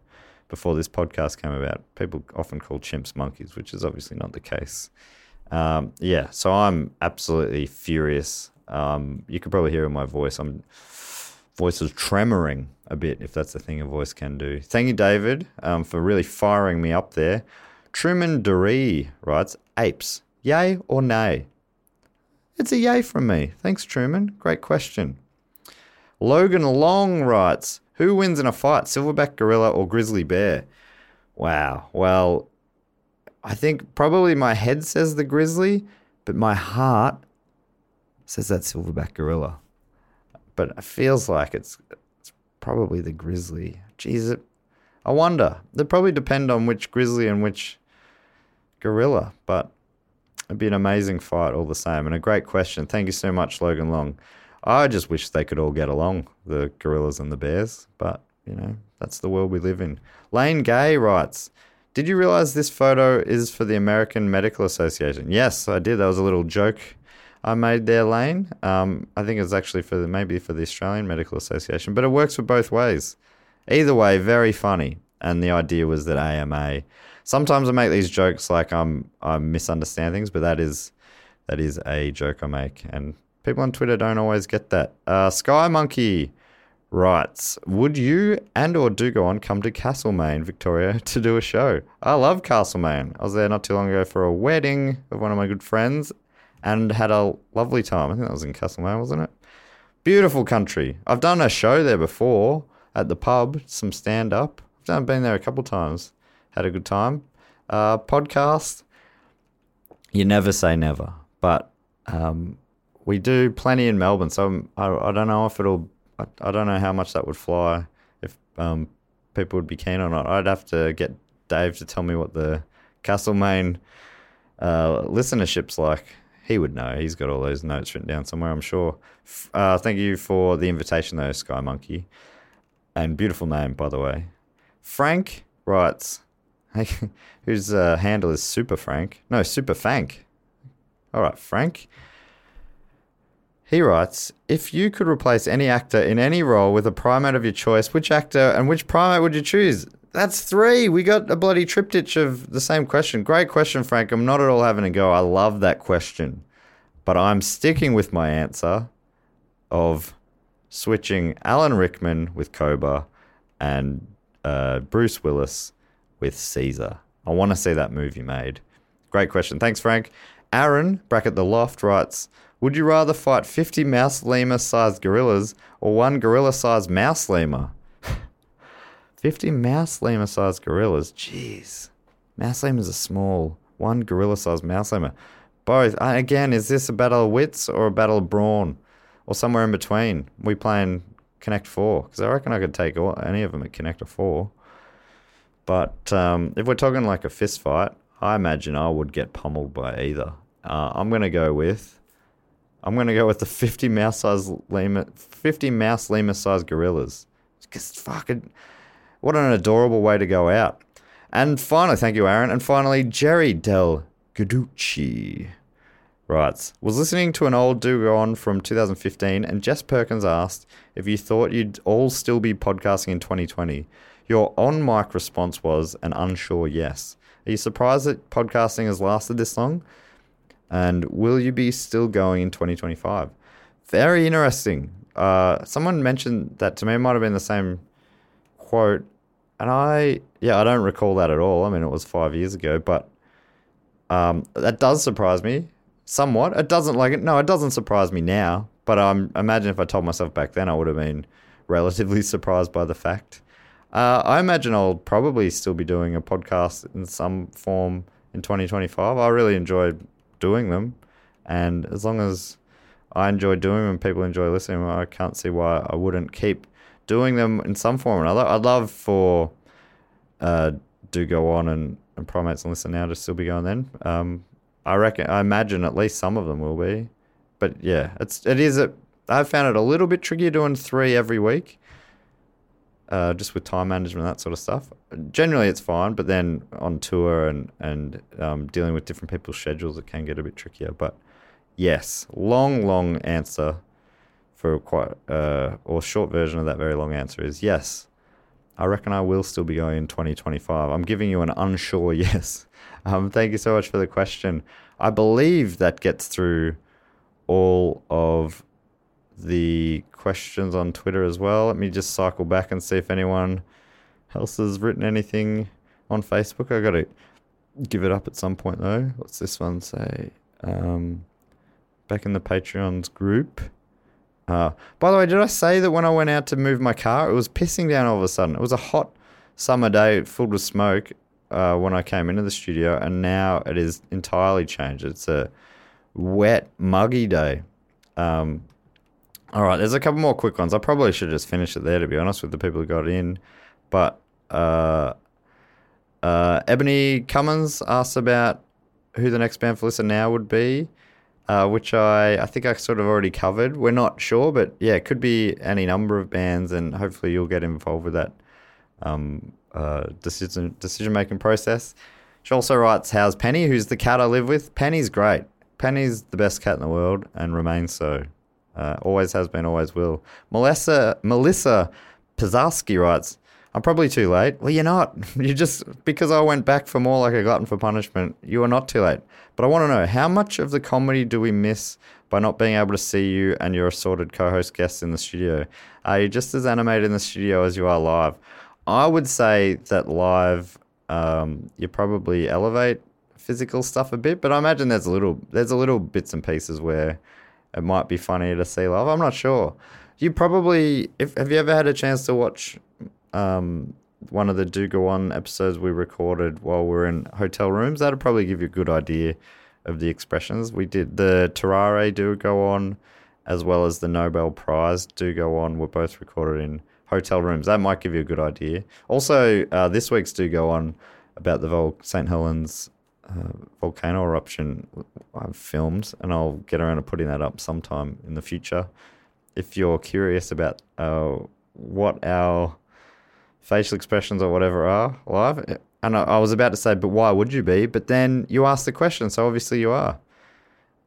before this podcast came about. People often call chimps monkeys, which is obviously not the case. Um, yeah, so I'm absolutely furious. Um, you could probably hear in my voice. I'm voice is tremoring a bit, if that's the thing a voice can do. Thank you, David, um, for really firing me up there. Truman Duree writes, apes, yay or nay? It's a yay from me. Thanks, Truman. Great question. Logan Long writes, who wins in a fight, silverback gorilla or grizzly bear? Wow. Well, I think probably my head says the grizzly, but my heart says that silverback gorilla. But it feels like it's, it's probably the grizzly. Jeez, it, I wonder. They probably depend on which grizzly and which gorilla, but it'd be an amazing fight all the same. And a great question. Thank you so much, Logan Long. I just wish they could all get along, the gorillas and the bears, but you know, that's the world we live in. Lane Gay writes, Did you realize this photo is for the American Medical Association? Yes, I did. That was a little joke I made there, Lane. Um, I think it's actually for the, maybe for the Australian Medical Association, but it works for both ways. Either way, very funny. And the idea was that AMA. Sometimes I make these jokes like I'm I misunderstand things, but that is that is a joke I make, and people on Twitter don't always get that. Uh, Sky Monkey writes, "Would you and or do go on come to Castlemaine, Victoria, *laughs* to do a show? I love Castlemaine. I was there not too long ago for a wedding of one of my good friends, and had a lovely time. I think that was in Castlemaine, wasn't it? Beautiful country. I've done a show there before at the pub, some stand up. I've been there a couple times. Had a good time. Uh, podcast. You never say never, but um, we do plenty in Melbourne. So I'm- I, I don't know if it'll. I, I don't know how much that would fly if um, people would be keen or not. I'd have to get Dave to tell me what the Castlemaine uh, listenership's like. He would know. He's got all those notes written down somewhere, I'm sure. Uh, thank you for the invitation, though, Sky Monkey. And beautiful name, by the way. Frank writes, whose uh, handle is Super Frank. No, Super Fank. All right, Frank. He writes, if you could replace any actor in any role with a primate of your choice, which actor and which primate would you choose? That's three. We got a bloody triptych of the same question. Great question, Frank. I'm not at all having a go. I love that question. But I'm sticking with my answer of switching Alan Rickman with Koba and uh, Bruce Willis with Caesar. I want to see that movie made. Great question. Thanks, Frank. Aaron, bracket the loft, writes Would you rather fight 50 mouse lemur sized gorillas or one gorilla sized mouse lemur? *laughs* 50 mouse lemur sized gorillas? Jeez. Mouse lemurs are small. One gorilla sized mouse lemur. Both. Uh, again, is this a battle of wits or a battle of brawn? Or somewhere in between? We playing Connect 4? Because I reckon I could take any of them at Connect 4. But um, if we're talking like a fist fight, I imagine I would get pummeled by either. Uh, I'm gonna go with, I'm gonna go with the 50 mouse size lemur, 50 mouse lemur sized gorillas. Just fucking, what an adorable way to go out. And finally, thank you, Aaron. And finally, Jerry Del Gaducci writes, was listening to an old Do On from 2015, and Jess Perkins asked if you thought you'd all still be podcasting in 2020. Your on mic response was an unsure yes. Are you surprised that podcasting has lasted this long? And will you be still going in 2025? Very interesting. Uh, someone mentioned that to me. It might have been the same quote. And I, yeah, I don't recall that at all. I mean, it was five years ago, but um, that does surprise me somewhat. It doesn't like it. No, it doesn't surprise me now. But I'm imagine if I told myself back then, I would have been relatively *laughs* surprised by the fact. Uh, I imagine I'll probably still be doing a podcast in some form in 2025. I really enjoyed doing them, and as long as I enjoy doing them and people enjoy listening, I can't see why I wouldn't keep doing them in some form or another. I'd love for uh, do go on and, and primates and listen now to still be going then. Um, I reckon, I imagine at least some of them will be, but yeah, it's it is. A, I've found it a little bit trickier doing three every week uh, just with time management, that sort of stuff. Generally, it's fine, but then on tour and and um, dealing with different people's schedules, it can get a bit trickier. But yes, long, long answer for quite uh, or short version of that very long answer is yes. I reckon I will still be going in 2025. I'm giving you an unsure *laughs* yes. Um, thank you so much for the question. I believe that gets through all of the questions on Twitter as well. Let me just cycle back and see if anyone else has written anything on Facebook. I got to give it up at some point though. What's this one say? Um, back in the Patreon's group. Uh, by the way, did I say that when I went out to move my car, it was pissing down all of a sudden? It was a hot summer day filled with smoke uh, when I came into the studio, and now it is entirely changed. It's a wet, muggy day. Um, all right, there's a couple more quick ones. I probably should just finish it there, to be honest, with the people who got in. But uh, uh, Ebony Cummins asked about who the next band for Listen Now would be, uh, which I, I think I sort of already covered. We're not sure, but yeah, it could be any number of bands, and hopefully you'll get involved with that um, uh, decision decision making process. She also writes, "How's Penny? Who's the cat I live with? Penny's great. Penny's the best cat in the world, and remains so. Uh, always has been, always will." Melissa Melissa Pizarski writes, "I'm probably too late. Well, you're not. *laughs* You just because I went back for more like a glutton for punishment. You are not too late. But I want to know how much of the comedy do we miss by not being able to see you and your assorted co-host guests in the studio? Are you just as animated in the studio as you are live?" I would say that live, um, you probably elevate physical stuff a bit, but I imagine there's a little there's a little bits and pieces where it might be funnier to see live. I'm not sure. You probably if have you ever had a chance to watch um, one of the Do Go On episodes we recorded while we are in hotel rooms? That'd probably give you a good idea of the expressions. We did the Tarrare Do Go On as well as the Nobel Prize Do Go On were both recorded in hotel rooms. That might give you a good idea. Also, uh, this week's do go on about the Vol- St. Helens uh, volcano eruption I've filmed, and I'll get around to putting that up sometime in the future. If you're curious about uh, what our facial expressions or whatever are live, and I, I was about to say, but why would you be? But then you asked the question, so obviously you are.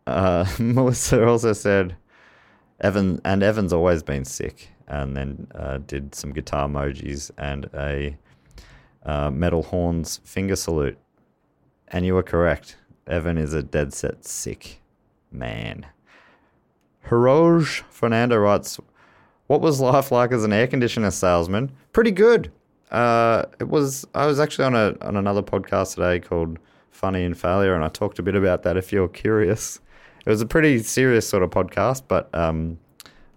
Uh, *laughs* Melissa also said, Evan and Evan's always been sick, and then uh, did some guitar emojis and a uh, metal horns finger salute. And you were correct. Evan is a dead set sick man. Hiroj Fernando writes, "What was life like as an air conditioner salesman? Pretty good. Uh, it was. I was actually on a on another podcast today called Funny and Failure, and I talked a bit about that. If you're curious, it was a pretty serious sort of podcast, but um,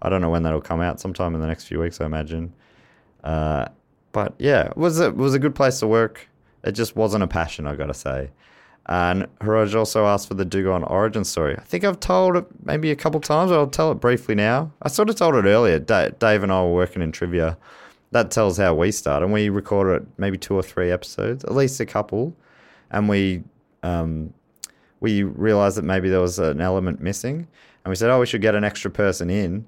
I don't know when that'll come out. Sometime in the next few weeks, I imagine. Uh, but yeah, it was a, it was a good place to work. It just wasn't a passion, I gotta say. And Hiroj also asked for the Do Go On origin story. I think I've told it maybe a couple times, I'll tell it briefly now. I sort of told it earlier. Da- Dave and I were working in trivia. That tells how we started. And we recorded maybe two or three episodes, at least a couple. And we um, we realized that maybe there was an element missing. And we said, oh, we should get an extra person in.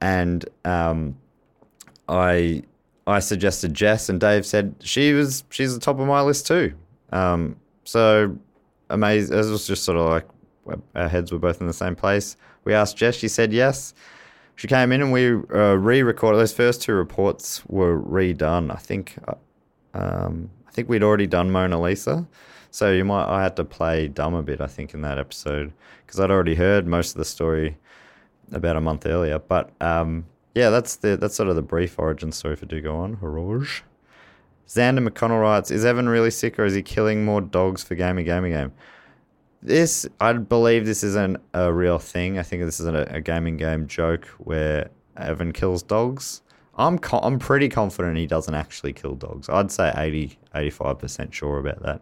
And um, I I suggested Jess, and Dave said she was she's the top of my list too. Um, so amazing! It was just sort of like our heads were both in the same place. We asked Jess, she said yes. She came in and we uh, re-recorded. Those first two reports were redone. I think uh, um, I think we'd already done Mona Lisa, so you might I had to play dumb a bit. I think in that episode because I'd already heard most of the story about a month earlier. But um, yeah, that's the that's sort of the brief origin story for Do Go On. Hiroj. Xander McConnell writes, Is Evan really sick or is he killing more dogs for Gamey Gamey Game? This, I believe this isn't a real thing. I think this is a, a gaming game joke where Evan kills dogs. I'm co- I'm pretty confident he doesn't actually kill dogs. I'd say 80, 85% sure about that.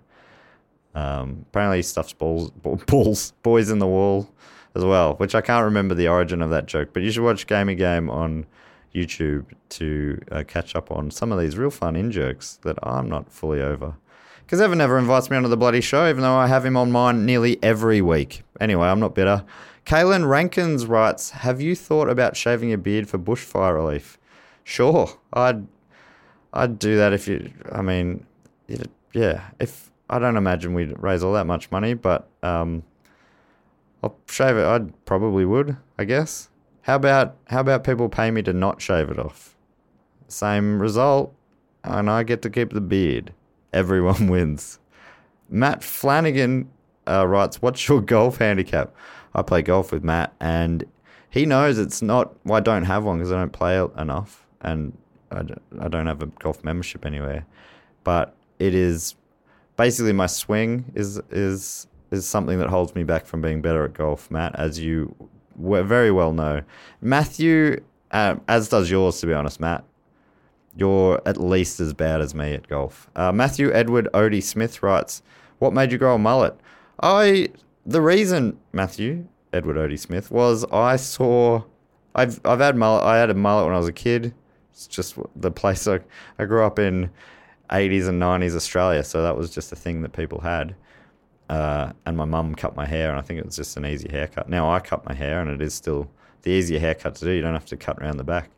Um, apparently he stuffs balls, *laughs* balls, boys in the wall as well, which I can't remember the origin of that joke. But you should watch Gamey Game on YouTube to uh, catch up on some of these real fun in jokes that I'm not fully over. Because Evan never invites me onto the bloody show, even though I have him on mine nearly every week. Anyway, I'm not bitter. Kaylin Rankins writes, "Have you thought about shaving your beard for bushfire relief?" Sure, I'd I'd do that if you. I mean, yeah. If I don't imagine we'd raise all that much money, but um, I'll shave it. I probably would. I guess. How about how about people pay me to not shave it off? Same result, and I get to keep the beard. Everyone *laughs* wins. Matt Flanagan uh, writes, "What's your golf handicap?" I play golf with Matt, and he knows it's not. Well, I don't have one because I don't play enough, and I I don't have a golf membership anywhere. But it is basically my swing is is is something that holds me back from being better at golf, Matt, as you very well know. Matthew, uh, as does yours, to be honest, Matt. You're at least as bad as me at golf. Uh, Matthew Edward Odie Smith writes, "What made you grow a mullet?" I the reason Matthew Edward Odie Smith was I saw I've I've had mullet. I had a mullet when I was a kid. It's just the place I, I grew up in, 80s and 90s Australia. So that was just a thing that people had. Uh, and my mum cut my hair, and I think it was just an easy haircut. Now I cut my hair, and it is still the easier haircut to do. You don't have to cut around the back.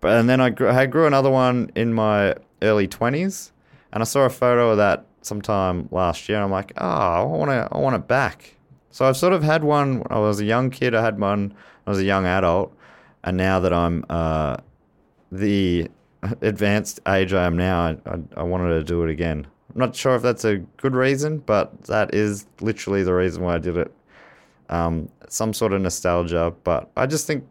But and then I grew, I grew another one in my early twenties, and I saw a photo of that sometime last year. And I'm like, oh, I want to, I want it back. So I've sort of had one I was a young kid. I had one I was a young adult, and now that I'm uh, the advanced age I am now, I, I, I wanted to do it again. I'm not sure if that's a good reason, but that is literally the reason why I did it. Um, some sort of nostalgia, but I just think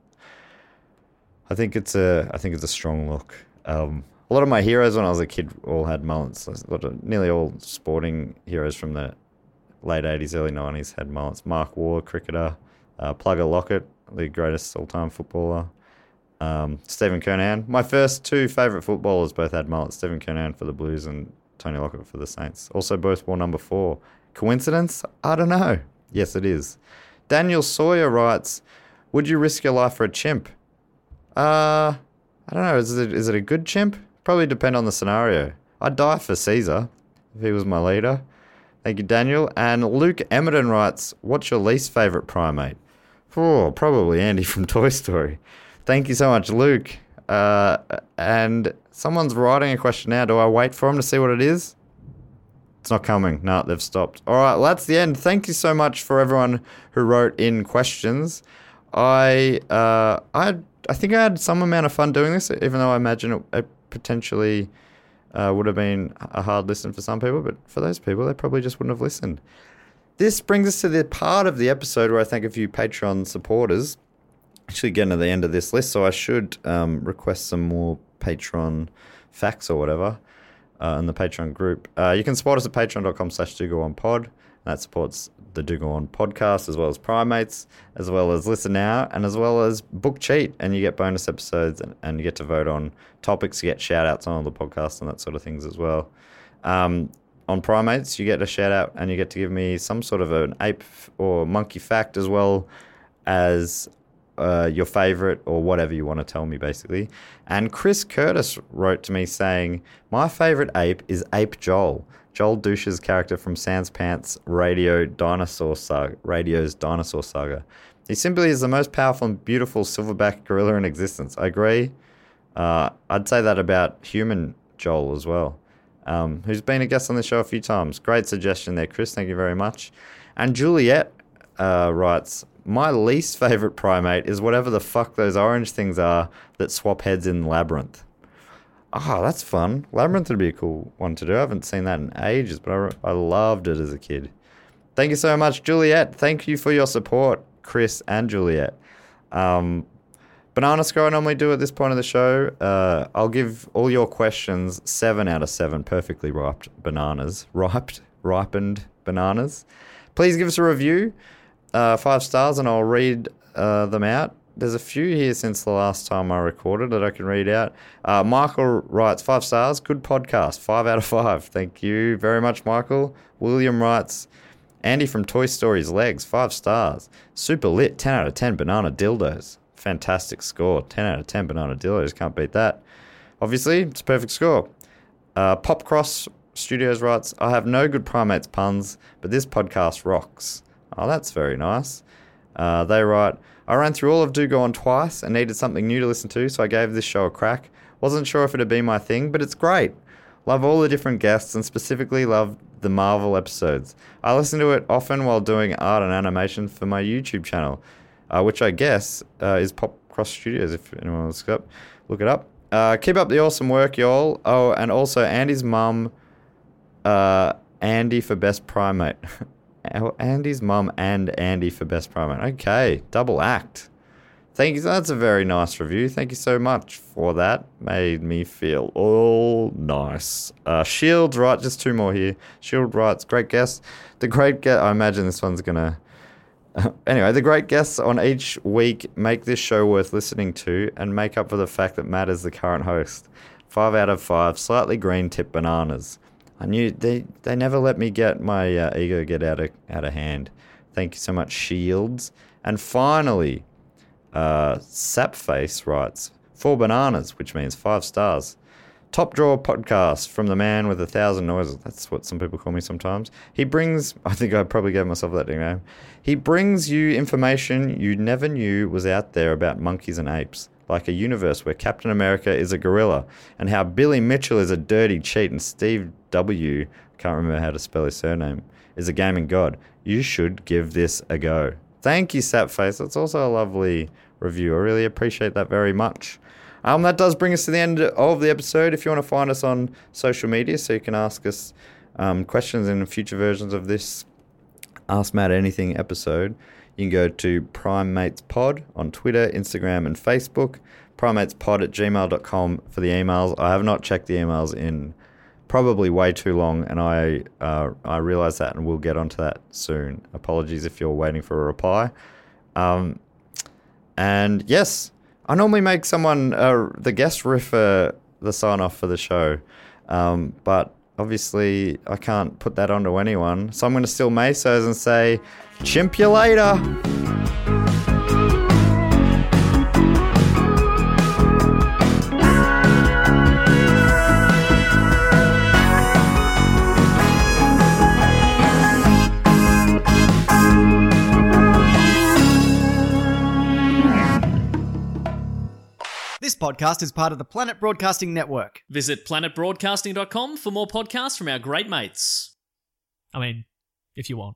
I think it's a I think it's a strong look. Um, a lot of my heroes when I was a kid all had mullets. A lot of, nearly all sporting heroes from the late '80s, early '90s had mullets. Mark Waugh, cricketer, uh, Plugger Lockett, the greatest all-time footballer. Um, Stephen Kernahan. My first two favourite footballers both had mullets. Stephen Kernahan for the Blues and Tony Lockett for the Saints. Also, both wore number four. Coincidence? I don't know. Yes, it is. Daniel Sawyer writes, "Would you risk your life for a chimp?" Uh, I don't know. Is it is it a good chimp? Probably depend on the scenario. I'd die for Caesar if he was my leader. Thank you, Daniel. And Luke Emerton writes, "What's your least favorite primate?" Oh, probably Andy from *laughs* Toy Story. Thank you so much, Luke. Uh, and someone's writing a question now. Do I wait for them to see what it is? It's not coming. No, they've stopped. All right, well, that's the end. Thank you so much for everyone who wrote in questions. I uh, I I think I had some amount of fun doing this, even though I imagine it, it potentially uh, would have been a hard listen for some people. But for those people, they probably just wouldn't have listened. This brings us to the part of the episode where I thank a few Patreon supporters. Actually, getting to the end of this list, so I should um, request some more Patreon facts or whatever uh, in the Patreon group. Uh, you can support us at patreon.com slash pod. That supports the Do Go On podcast, as well as Primates, as well as Listen Now, and as well as Book Cheat. And you get bonus episodes and, and you get to vote on topics, you get shout outs on all the podcasts and that sort of things as well. Um, on Primates, you get a shout out and you get to give me some sort of an ape or monkey fact as well as uh, your favorite or whatever you want to tell me, basically. And Chris Curtis wrote to me saying, My favorite ape is Ape Joel. Joel Douche's character from Sans Pants Radio Dinosaur Saga, Radio's Dinosaur Saga. He simply is the most powerful and beautiful silverback gorilla in existence. I agree. Uh, I'd say that about human Joel as well, um, who's been a guest on the show a few times. Great suggestion there, Chris. Thank you very much. And Juliet uh, writes, my least favorite primate is whatever the fuck those orange things are that swap heads in Labyrinth. Oh, that's fun. Labyrinth would be a cool one to do. I haven't seen that in ages, but I, I loved it as a kid. Thank you so much, Juliet. Thank you for your support, Chris and Juliet. Um, Banana I normally do at this point of the show. Uh, I'll give all your questions seven out of seven perfectly ripe bananas. Riped, ripened bananas. Please give us a review, uh, five stars, and I'll read uh, them out there's a few here since the last time I recorded that I can read out. Uh, Michael writes five stars, good podcast, five out of five. Thank you very much, Michael. William writes, Andy from Toy Story's legs, five stars. Super lit, 10 out of 10 banana dildos. Fantastic score, 10 out of 10 banana dildos. Can't beat that. Obviously, it's a perfect score. Uh, Popcross Studios writes, I have no good primates puns, but this podcast rocks. Oh, that's very nice. Uh, they write, I ran through all of Do Go On twice and needed something new to listen to, so I gave this show a crack. Wasn't sure if it'd be my thing, but it's great. Love all the different guests and specifically love the Marvel episodes. I listen to it often while doing art and animation for my YouTube channel, uh, which I guess uh, is Pop Cross Studios if anyone wants to look it up. Uh, keep up the awesome work, y'all. Oh, and also Andy's mum, uh, Andy for Best Primate. *laughs* Andy's mum and Andy for best promo. Okay, double act. Thank you. That's a very nice review. Thank you so much for that. Made me feel all nice. Uh, Shield, right? Just two more here. Shield writes, great guest. The great guest. I imagine this one's gonna. *laughs* anyway, the great guests on each week make this show worth listening to and make up for the fact that Matt is the current host. Five out of five. Slightly green tip bananas. I knew they they never let me get my uh, ego get out of out of hand. Thank you so much, Shields. And finally, uh, Sapface writes four bananas, which means five stars. Top drawer podcast from the man with a thousand noises. That's what some people call me sometimes. He brings, *laughs* I think I probably gave myself that nickname. He brings you information you never knew was out there about monkeys and apes like a universe where Captain America is a gorilla, and how Billy Mitchell is a dirty cheat, and Steve W. Can't remember how to spell his surname. Is a gaming god. You should give this a go. Thank you, Sapface. That's also a lovely review. I really appreciate that very much. Um, that does bring us to the end of the episode. If you want to find us on social media, so you can ask us um, questions in future versions of this Ask Matt Anything episode, you can go to Primates Pod on Twitter, Instagram, and Facebook. Primatespod at gmail.com for the emails. I have not checked the emails in probably way too long, and I uh, I realize that, and we'll get onto that soon. Apologies if you're waiting for a reply. Um, and yes, I normally make someone uh, the guest riff uh, the sign off for the show, um, but obviously I can't put that onto anyone, so I'm going to steal Meso's and say. Chimp you later. This podcast is part of the Planet Broadcasting Network. Visit planetbroadcasting.com for more podcasts from our great mates. I mean, if you want